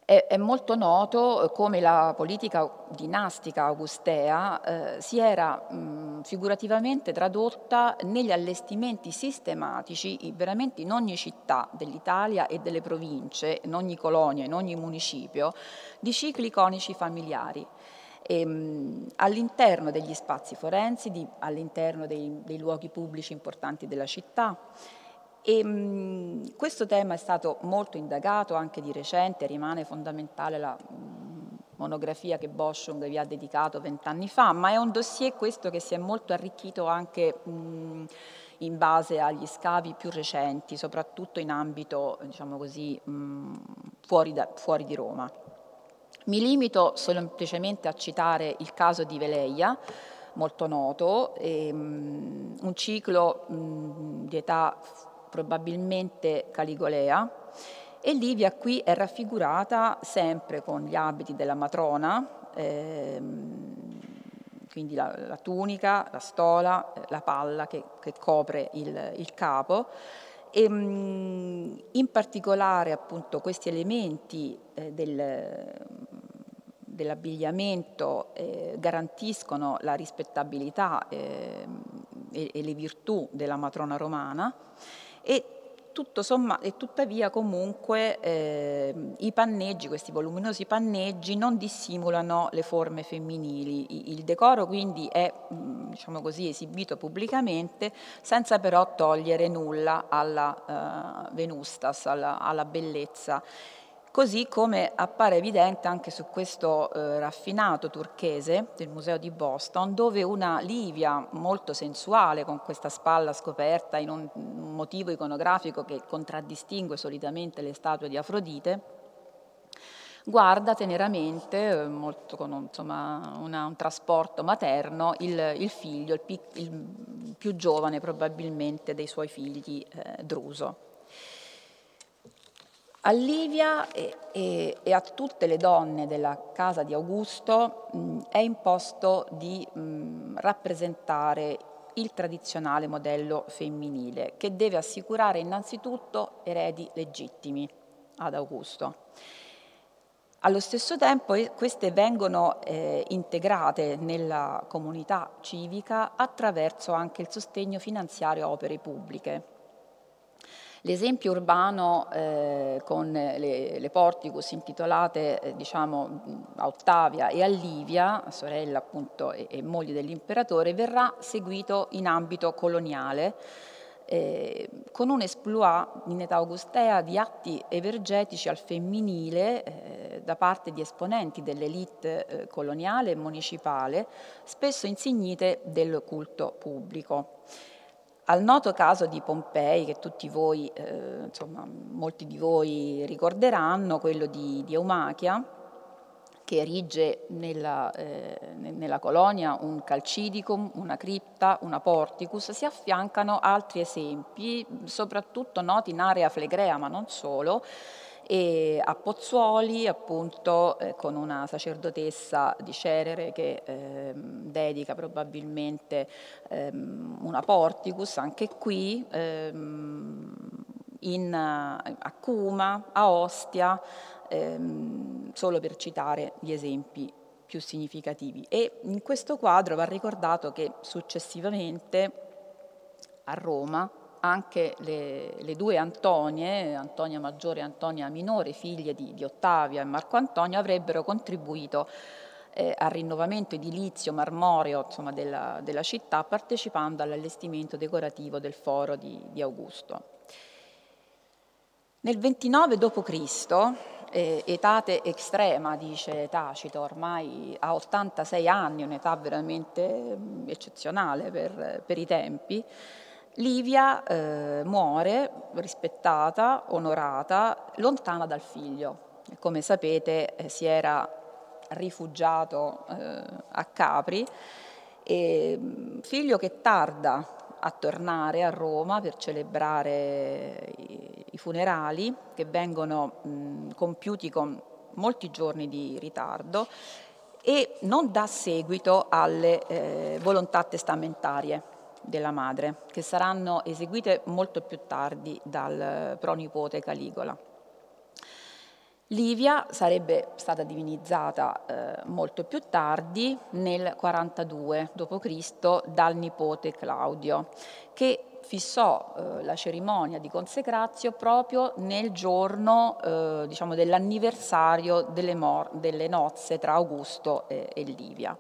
È, è molto noto eh, come la politica dinastica augustea eh, si era mh, figurativamente tradotta negli allestimenti sistematici, veramente in ogni città dell'Italia e delle province, in ogni colonia, in ogni municipio, di cicli iconici familiari. Ehm, all'interno degli spazi forensi, di, all'interno dei, dei luoghi pubblici importanti della città e, mh, mm, questo tema è stato molto indagato anche di recente, rimane fondamentale la mh, mm, monografia che Boschung vi ha dedicato vent'anni fa, ma è un dossier questo che si è molto arricchito anche mh, mm, in base agli scavi più recenti, soprattutto in ambito diciamo così, fuori, da, fuori di Roma. Mi limito semplicemente a citare il caso di Veleia, molto noto, e, um, un ciclo um, di età probabilmente Caligolea, e Livia qui è raffigurata sempre con gli abiti della matrona, ehm, quindi la, la, tunica, la stola, la palla che, che copre il, il capo. E, ehm, in particolare appunto questi elementi eh, del, dell'abbigliamento eh, garantiscono la rispettabilità eh, e, e, le virtù della matrona romana e tutto somma, e tuttavia comunque eh, i panneggi, questi voluminosi panneggi non dissimulano le forme femminili. Il decoro quindi è diciamo così, esibito pubblicamente senza però togliere nulla alla uh, Venustas, alla, alla bellezza così come appare evidente anche su questo eh, raffinato turchese del Museo di Boston, dove una Livia molto sensuale, con questa spalla scoperta in un, motivo iconografico che contraddistingue solitamente le statue di Afrodite, guarda teneramente, eh, molto con insomma, una, un trasporto materno, il, il figlio, il, pic, il, più giovane probabilmente dei suoi figli, eh, Druso. A Livia e, e, e, a tutte le donne della casa di Augusto mh, è imposto di mh, rappresentare il tradizionale modello femminile che deve assicurare innanzitutto eredi legittimi ad Augusto. Allo stesso tempo queste vengono eh, integrate nella comunità civica attraverso anche il sostegno finanziario a opere pubbliche L'esempio urbano eh, con le, le, porticus intitolate eh, diciamo, a Ottavia e a Livia, sorella appunto e, e moglie dell'imperatore, verrà seguito in ambito coloniale eh, con un esploit in età augustea di atti evergetici al femminile eh, da parte di esponenti dell'elite eh, coloniale e municipale, spesso insignite del culto pubblico. Al noto caso di Pompei, che tutti voi, eh, insomma, molti di voi ricorderanno, quello di, di Eumachia, che erige nella, eh, nella, colonia un calcidicum, una cripta, una porticus, si affiancano altri esempi, soprattutto noti in area flegrea, ma non solo, e a Pozzuoli appunto eh, con una sacerdotessa di Cerere che eh, dedica probabilmente ehm, una porticus, anche qui ehm, in, a Cuma, a Ostia, ehm, solo per citare gli esempi più significativi. E in questo quadro va ricordato che successivamente a Roma anche le, le, due Antonie, Antonia Maggiore e Antonia Minore, figlie di, di Ottavia e Marco Antonio, avrebbero contribuito eh, al rinnovamento edilizio marmoreo insomma, della, della, città partecipando all'allestimento decorativo del foro di, di Augusto. Nel 29 d.C., eh, etate estrema, dice Tacito, ormai a 86 anni, un'età veramente mm, eccezionale per, per i tempi, Livia eh, muore rispettata, onorata, lontana dal figlio. Come sapete eh, si era rifugiato eh, a Capri, e, mm, figlio che tarda a tornare a Roma per celebrare i, i funerali che vengono mh, mm, compiuti con molti giorni di ritardo e non dà seguito alle eh, volontà testamentarie della madre, che saranno eseguite molto più tardi dal pronipote Caligola. Livia sarebbe stata divinizzata eh, molto più tardi, nel 42 d.C., dal nipote Claudio, che fissò eh, la cerimonia di consecrazio proprio nel giorno eh, diciamo, dell'anniversario delle, delle, nozze tra Augusto e, e Livia.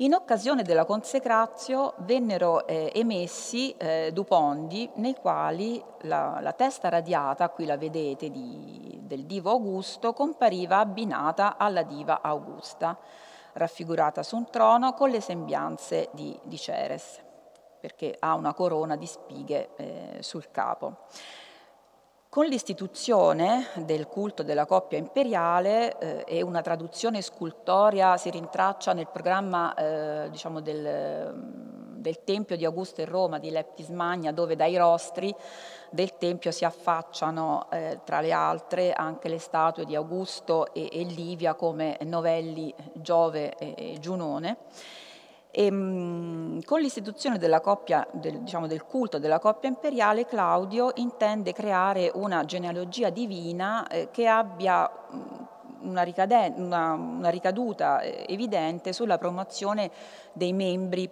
In occasione della consecrazio vennero eh, emessi eh, dupondi nei quali la, la, testa radiata, qui la vedete, di, del divo Augusto, compariva abbinata alla diva Augusta, raffigurata su un trono con le sembianze di, di Ceres, perché ha una corona di spighe eh, sul capo. Con l'istituzione del culto della coppia imperiale eh, e una traduzione scultoria si rintraccia nel programma eh, diciamo del, del, Tempio di Augusto in Roma, di Leptis Magna, dove dai rostri del Tempio si affacciano, eh, tra le altre, anche le statue di Augusto e, e Livia come Novelli, Giove e, e Giunone. E, mh, con l'istituzione del, diciamo, del culto della coppia imperiale, Claudio intende creare una genealogia divina eh, che abbia una, una, una, ricaduta eh, evidente sulla promozione dei membri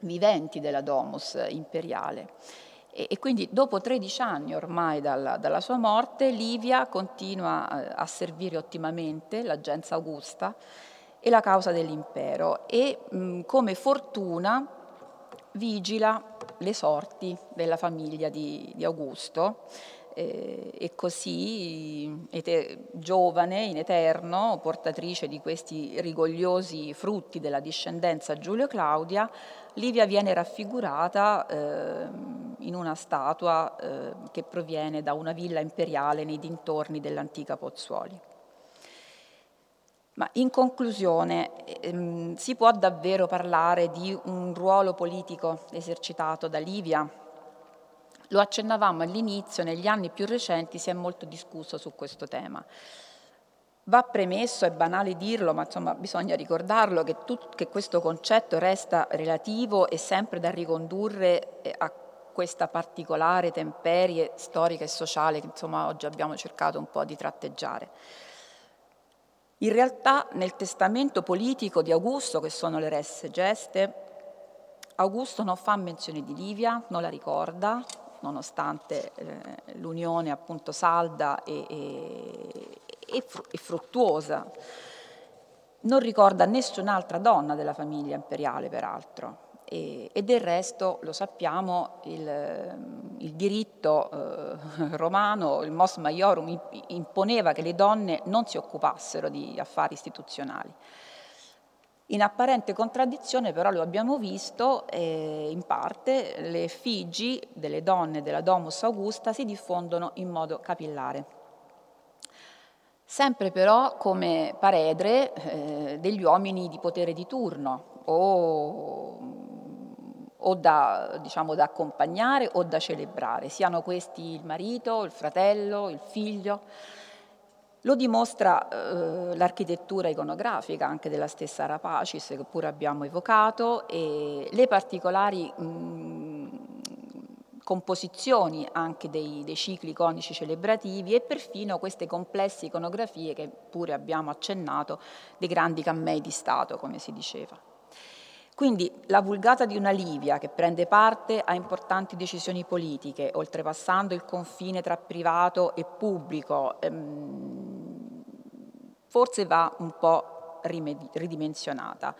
viventi della Domus imperiale. E, e quindi dopo 13 anni ormai dalla, dalla sua morte, Livia continua eh, a servire ottimamente l'aggenza Augusta e la causa dell'impero e mh, come fortuna vigila le sorti della famiglia di, di Augusto eh, e così ete, giovane in eterno, portatrice di questi rigogliosi frutti della discendenza Giulio Claudia, Livia viene raffigurata eh, in una statua eh, che proviene da una villa imperiale nei dintorni dell'antica Pozzuoli. Ma in conclusione, ehm, si può davvero parlare di un ruolo politico esercitato da Livia? Lo accennavamo all'inizio, negli anni più recenti si è molto discusso su questo tema. Va premesso, è banale dirlo, ma insomma bisogna ricordarlo, che, tut, che questo concetto resta relativo e sempre da ricondurre eh, a questa particolare temperie storica e sociale che insomma oggi abbiamo cercato un po' di tratteggiare. In realtà nel testamento politico di Augusto, che sono le resse geste, Augusto non fa menzione di Livia, non la ricorda, nonostante eh, l'unione appunto salda e, e, e fruttuosa. Non ricorda nessun'altra donna della famiglia imperiale, peraltro e, e del resto lo sappiamo il, il diritto eh, [laughs] romano, il mos maiorum imponeva che le donne non si occupassero di affari istituzionali. In apparente contraddizione però lo abbiamo visto, eh, in parte le effigi delle donne della Domus Augusta si diffondono in modo capillare. Sempre però come paredre eh, degli uomini di potere di turno o o da, diciamo, da accompagnare o da celebrare, siano questi il marito, il fratello, il figlio. Lo dimostra eh, l'architettura iconografica anche della stessa Rapacis, che pure abbiamo evocato, e le particolari mh, composizioni anche dei, dei, cicli iconici celebrativi e perfino queste complesse iconografie che pure abbiamo accennato dei grandi cammei di Stato, come si diceva. Quindi la vulgata di una Livia che prende parte a importanti decisioni politiche, oltrepassando il confine tra privato e pubblico, ehm, forse va un po' ridimensionata.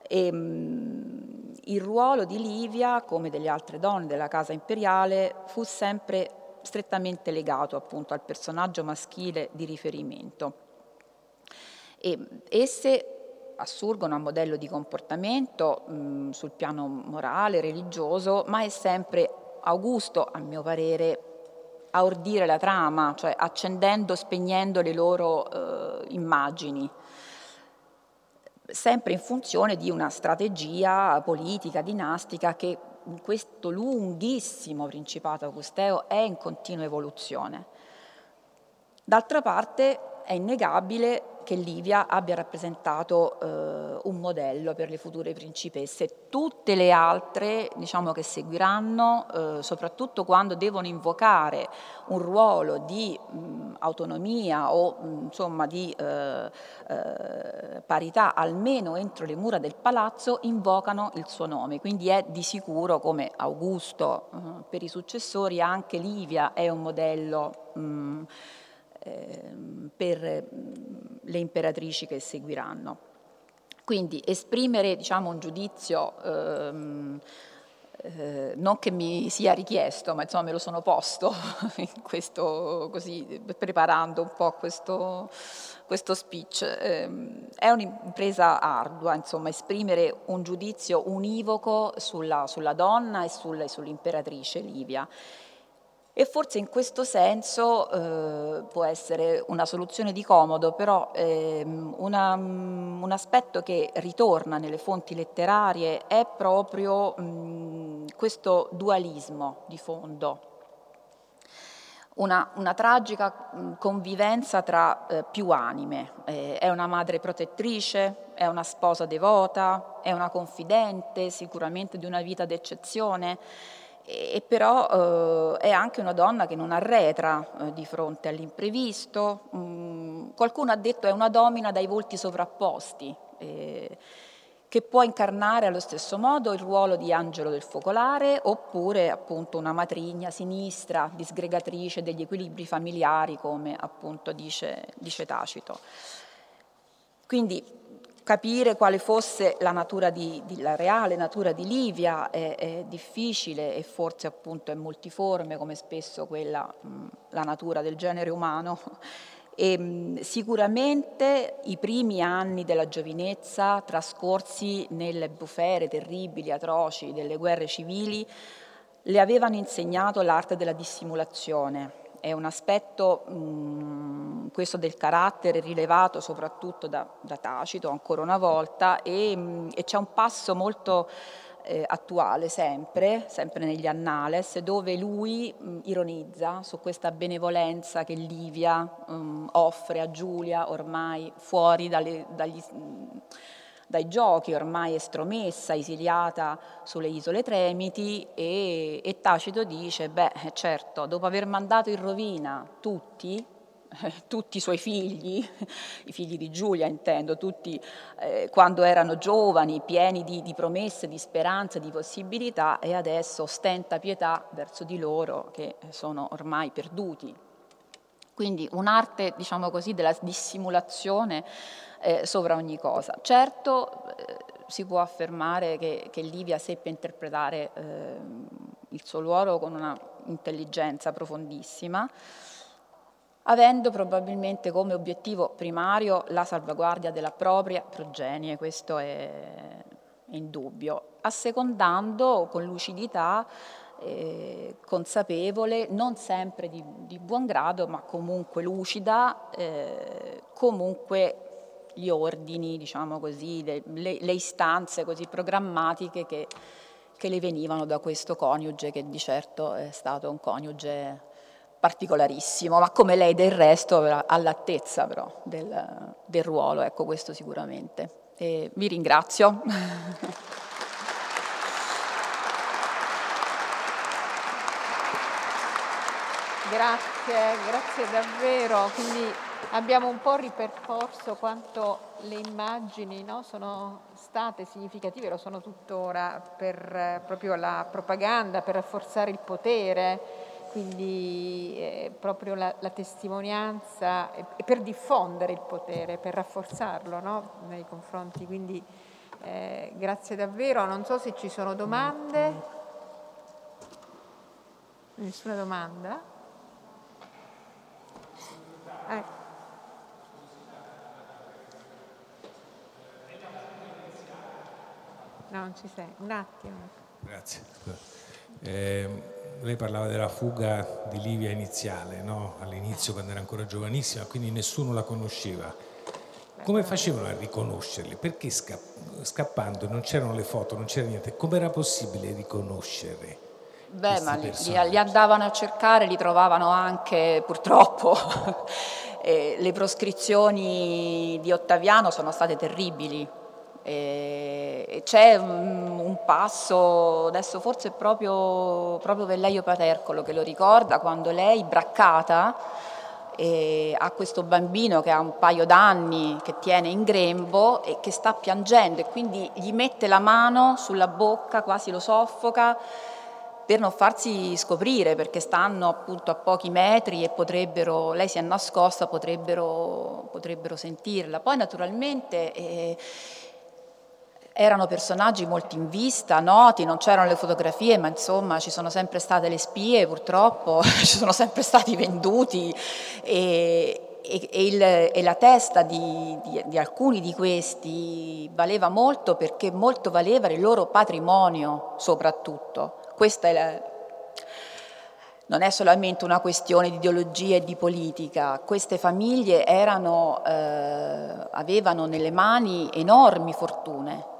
E, ehm, il ruolo di Livia, come delle altre donne della casa imperiale, fu sempre strettamente legato appunto al personaggio maschile di riferimento. E esse assurgono a modello di comportamento mh, sul piano morale, religioso, ma è sempre Augusto, a mio parere, a ordire la trama, cioè accendendo, spegnendo le loro eh, immagini sempre in funzione di una strategia politica, dinastica che in questo lunghissimo principato augusteo è in continua evoluzione. D'altra parte è innegabile che Livia abbia rappresentato eh, un modello per le future principesse. Tutte le altre, diciamo che seguiranno, eh, soprattutto quando devono invocare un ruolo di mh, autonomia o mh, insomma di eh, eh, parità, almeno entro le mura del palazzo, invocano il suo nome. Quindi è di sicuro, come Augusto eh, per i successori, anche Livia è un modello mh, per mm, le imperatrici che seguiranno. Quindi esprimere diciamo, un giudizio ehm, eh, non che mi sia richiesto, ma insomma me lo sono posto [laughs] questo, così, preparando un po' questo, questo speech. Eh, è un'impresa ardua, insomma, esprimere un giudizio univoco sulla, sulla donna e sull'imperatrice Livia e forse in questo senso eh, può essere una soluzione di comodo, però ehm, una, um, un aspetto che ritorna nelle fonti letterarie è proprio mh, mm, questo dualismo di fondo, una, una, tragica mm, convivenza tra eh, più anime. Eh, è una madre protettrice, è una sposa devota, è una confidente, sicuramente di una vita d'eccezione e però eh, è anche una donna che non arretra eh, di fronte all'imprevisto. Mm, qualcuno ha detto è una domina dai volti sovrapposti, eh, che può incarnare allo stesso modo il ruolo di angelo del focolare oppure appunto una matrigna sinistra, disgregatrice degli equilibri familiari, come appunto dice, dice Tacito. Quindi capire quale fosse la, natura di, di, la reale natura di Livia è, è, difficile e forse appunto è multiforme come spesso quella, la natura del genere umano. [laughs] E, mh, sicuramente i primi anni della giovinezza trascorsi nelle bufere terribili, atroci delle guerre civili le avevano insegnato l'arte della dissimulazione è un aspetto, mh, questo del carattere, rilevato soprattutto da, da Tacito ancora una volta e, mh, e c'è un passo molto eh, attuale sempre, sempre negli Annales, dove lui mh, ironizza su questa benevolenza che Livia offre a Giulia ormai fuori dalle, dagli dai giochi, ormai estromessa, esiliata sulle isole Tremiti e, e Tacito dice, beh certo, dopo aver mandato in rovina tutti, tutti i suoi figli, [laughs] i figli di Giulia intendo, tutti eh, quando erano giovani, pieni di, di, promesse, di speranze, di possibilità e adesso stenta pietà verso di loro che sono ormai perduti. Quindi un'arte, diciamo così, della dissimulazione eh, sopra ogni cosa. Certo eh, si può affermare che, che Livia seppe interpretare eh, il suo ruolo con una intelligenza profondissima, avendo probabilmente come obiettivo primario la salvaguardia della propria progenie, questo è indubbio, assecondando con lucidità eh, consapevole, non sempre di, di, buon grado, ma comunque lucida, eh, comunque gli ordini, diciamo così, le, le, le istanze così programmatiche che, che, le venivano da questo coniuge che di certo è stato un coniuge particolarissimo, ma come lei del resto all'altezza però del, del ruolo, ecco questo sicuramente. E vi ringrazio. [laughs] Grazie, grazie davvero. Quindi abbiamo un po' ripercorso quanto le immagini no, sono state significative, lo sono tuttora, per eh, proprio la propaganda, per rafforzare il potere, quindi eh, proprio la, la testimonianza e, e, per diffondere il potere, per rafforzarlo no, nei confronti. Quindi eh, grazie davvero. Non so se ci sono domande. Nessuna domanda? Eh. No, non ci sei. Un attimo. Grazie. Eh, lei parlava della fuga di Livia iniziale, no? all'inizio quando era ancora giovanissima, quindi nessuno la conosceva. Come facevano a riconoscerli? Perché scappando non c'erano le foto, non c'era niente? Come era possibile riconoscere? Beh, ma li, li, andavano a cercare, li trovavano anche purtroppo. [laughs] le proscrizioni di Ottaviano sono state terribili. C'è un, passo, adesso forse proprio, proprio Velleio Patercolo che lo ricorda, quando lei, braccata, ha questo bambino che ha un paio d'anni che tiene in grembo e che sta piangendo e quindi gli mette la mano sulla bocca, quasi lo soffoca per non farsi scoprire perché stanno appunto a pochi metri e potrebbero, lei si è nascosta, potrebbero, potrebbero sentirla. Poi naturalmente eh, erano personaggi molto in vista, noti, non c'erano le fotografie, ma insomma ci sono sempre state le spie purtroppo, [laughs] ci sono sempre stati venduti e, e, e, il, e la testa di, di, di, alcuni di questi valeva molto perché molto valeva il loro patrimonio soprattutto. Questa è la, non è solamente una questione di ideologia e di politica, queste famiglie erano, eh, avevano nelle mani enormi fortune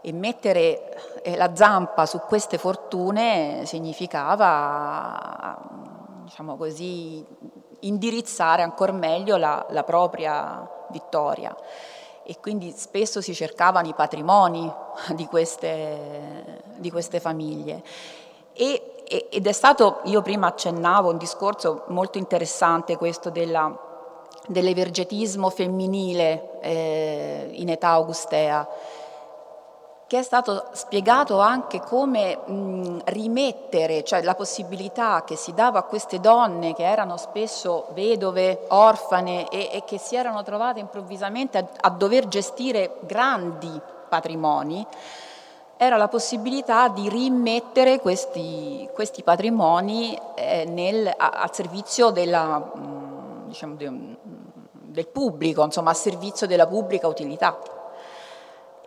e mettere eh, la zampa su queste fortune significava, diciamo così, indirizzare ancora meglio la, la propria vittoria e quindi spesso si cercavano i patrimoni [laughs] di queste, di queste famiglie. E, ed è stato, io prima accennavo, un discorso molto interessante questo della, dell'evergetismo femminile eh, in età augustea che è stato spiegato anche come mh, rimettere, cioè la possibilità che si dava a queste donne che erano spesso vedove, orfane e, e che si erano trovate improvvisamente a, a dover gestire grandi patrimoni, era la possibilità di rimettere questi, questi patrimoni eh, nel, a, al servizio della, mh, diciamo, de, del pubblico, insomma, a servizio della pubblica utilità.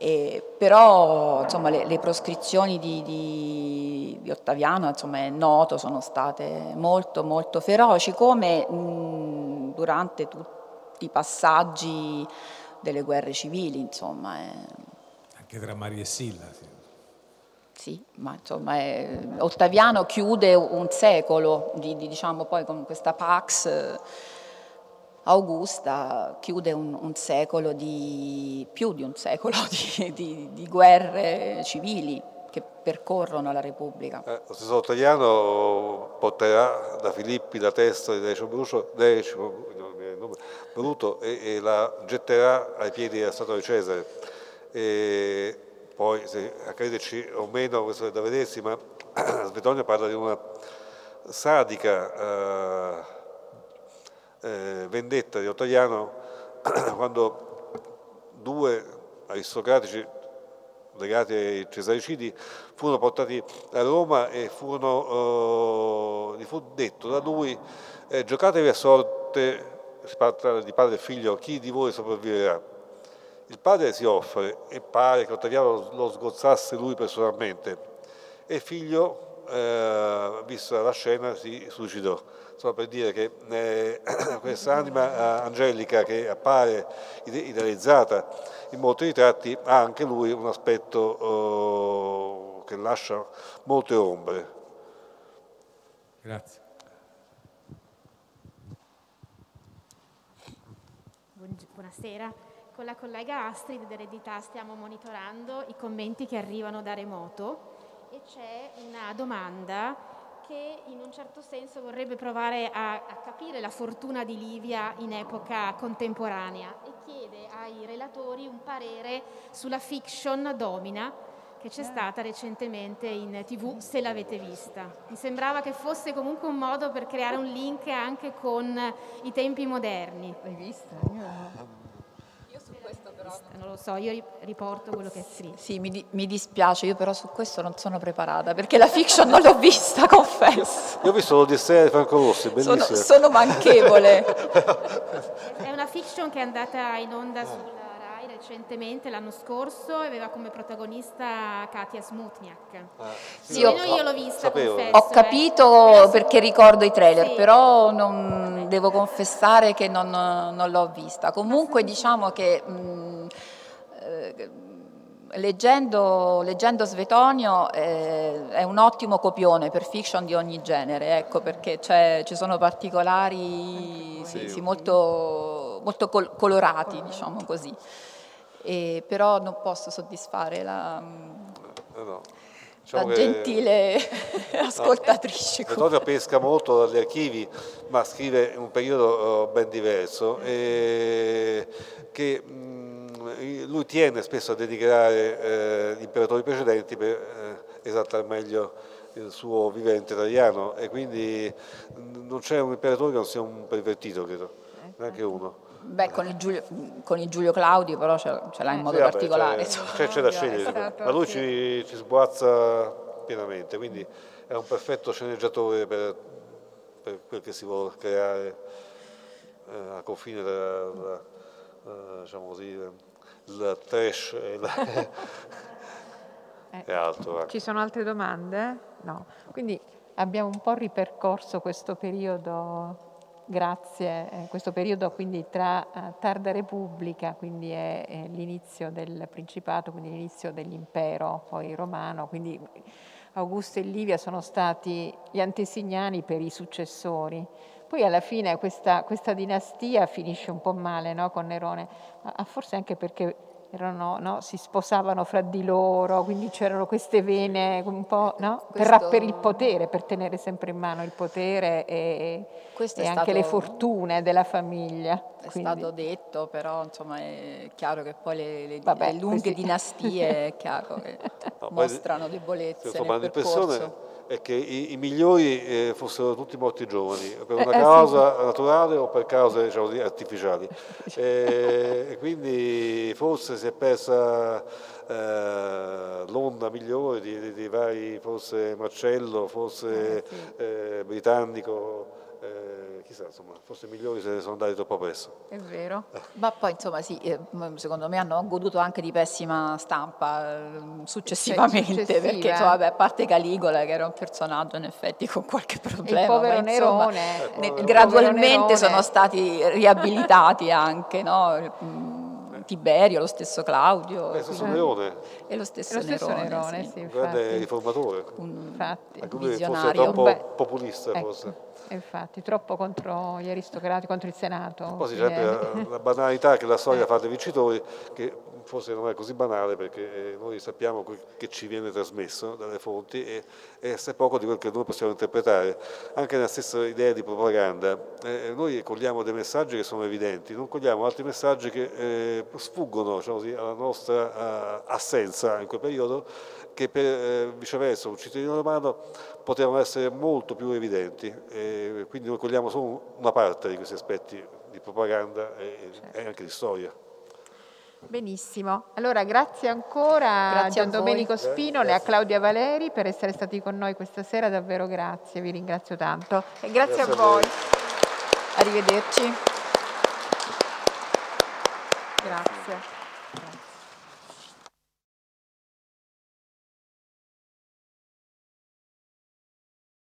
E, però insomma, le, le, proscrizioni di, di, di Ottaviano insomma, è noto, sono state molto molto feroci come mh, durante tutti i passaggi delle guerre civili. Insomma, è... Anche tra Maria e Silla. Sì, sì ma insomma è... Ottaviano chiude un secolo di, di, diciamo, poi con questa Pax Augusta chiude un, un secolo di, più di un secolo [laughs] di, di, di guerre civili che percorrono la Repubblica. Eh, lo stesso Ottaviano porterà da Filippi la testa di Decio Brucio, Decio, Bruto e, e, la getterà ai piedi della statua di Cesare. E poi, se a crederci o meno, questo è da vedersi, ma [clears throat] Svetonio parla di una sadica eh, eh, vendetta di Ottaviano [clears throat] quando due aristocratici legati ai cesaricidi furono portati a Roma e furono, eh, gli fu detto da lui eh, giocatevi a sorte, si parla di padre e figlio, chi di voi sopravviverà. Il padre si offre e pare che Ottaviano lo sgozzasse lui personalmente e il figlio, eh, vista la scena, si suicidò solo per dire che eh, [clears throat] questa anima eh, angelica che appare idealizzata in molti ritratti ha anche lui un aspetto eh, che lascia molte ombre. Grazie. Buonasera. Con la collega Astrid dell'Eredità stiamo monitorando i commenti che arrivano da remoto e c'è una domanda che in un certo senso vorrebbe provare a, a, capire la fortuna di Livia in epoca contemporanea e chiede ai relatori un parere sulla fiction Domina che c'è stata recentemente in tv, se l'avete vista. Mi sembrava che fosse comunque un modo per creare un link anche con i tempi moderni. L'hai vista? Io... Non lo so, io riporto quello che è scritto. Sì, mi, mi, dispiace, io però su questo non sono preparata perché la fiction non l'ho vista, [laughs] confesso. Io ho visto l'Odissea di Franco Rossi, bellissima. Sono, sono manchevole. [laughs] è una fiction che è andata in onda sulla recentemente, l'anno scorso, aveva come protagonista Katia Smutniak. Ah, sì, sì, ho, io l'ho vista, confesso, Ho eh. capito eh. perché ricordo i trailer, sì. però non, devo confessare che non, non l'ho vista. Comunque diciamo che... Mh, eh, leggendo, leggendo, Svetonio eh, è un ottimo copione per fiction di ogni genere, ecco, perché ci sono particolari sì, sì, molto, molto col colorati, diciamo così e, però non posso soddisfare la, no, no. Diciamo la gentile [laughs] ascoltatrice. No, Antonio pesca molto dagli archivi, ma scrive in un periodo ben diverso e che mh, lui tiene spesso a dedicare eh, gli imperatori precedenti per eh, esaltare meglio il suo vivente italiano e quindi non c'è un imperatore che non sia un pervertito, credo, neanche uno. Beh, con il Giulio, con il Giulio Claudio però ce, ce l'ha in modo sì, particolare. C'è, c'è, da scegliere, ma lui ci, ci, sguazza pienamente, quindi è un perfetto sceneggiatore per, per quel che si vuole creare eh, a confine tra, tra eh, diciamo così, il trash e, la, [laughs] eh, e altro. Ci sono altre domande? No. Quindi abbiamo un po' ripercorso questo periodo grazie a questo periodo quindi tra uh, tarda Repubblica, quindi è, l'inizio del Principato, quindi l'inizio dell'impero poi romano, quindi Augusto e Livia sono stati gli antesignani per i successori. Poi alla fine questa, questa dinastia finisce un po' male no, con Nerone, ma forse anche perché erano, no, si sposavano fra di loro, quindi c'erano queste vene un po' no? Questo... per, per, il potere, per tenere sempre in mano il potere e, e anche stato... le fortune della famiglia. È quindi... stato detto, però insomma è chiaro che poi le, le, Vabbè, le lunghe così. dinastie è chiaro che [laughs] no, mostrano debolezze insomma, nel percorso è che i, i migliori eh, fossero tutti morti giovani, per una eh, causa sì. naturale o per cause diciamo, artificiali. [laughs] e, e, quindi forse si è persa eh, l'onda migliore di, di, di, vari, forse Marcello, forse eh, sì. Eh, britannico eh, chissà, insomma, forse migliori se ne sono andati troppo presto. È vero. Ma poi, insomma, sì, eh, secondo me hanno goduto anche di pessima stampa eh, successivamente, perché, insomma, vabbè, a parte Caligola, che era un personaggio, in effetti, con qualche problema. Il povero ma, insomma, Nerone. Ne, gradualmente Nerone. sono stati riabilitati anche, no? Mm, Tiberio, lo stesso Claudio. Lo stesso Nerone. E lo stesso, lo stesso Nerone, Nerone sì. sì, un grande riformatore. Un infatti. Anche lui forse troppo Beh, populista, ecco. forse. Infatti, troppo contro gli aristocrati, contro il Senato. Poi si la, la banalità che la storia eh. fa dei vincitori, che forse non è così banale perché eh, noi sappiamo che ci viene trasmesso dalle fonti e, e assai poco di quel che noi possiamo interpretare. Anche nella stessa idea di propaganda, eh, noi cogliamo dei messaggi che sono evidenti, non cogliamo altri messaggi che eh, sfuggono diciamo così, alla nostra uh, assenza in quel periodo, che per, eh, viceversa un cittadino romano potevano essere molto più evidenti, e quindi noi cogliamo solo una parte di questi aspetti di propaganda e, certo. e anche di storia. Benissimo, allora grazie ancora grazie a Gian Domenico Spinole e a Claudia Valeri per essere stati con noi questa sera, davvero grazie, vi ringrazio tanto e grazie, grazie a, voi. voi. Arrivederci. Grazie. grazie.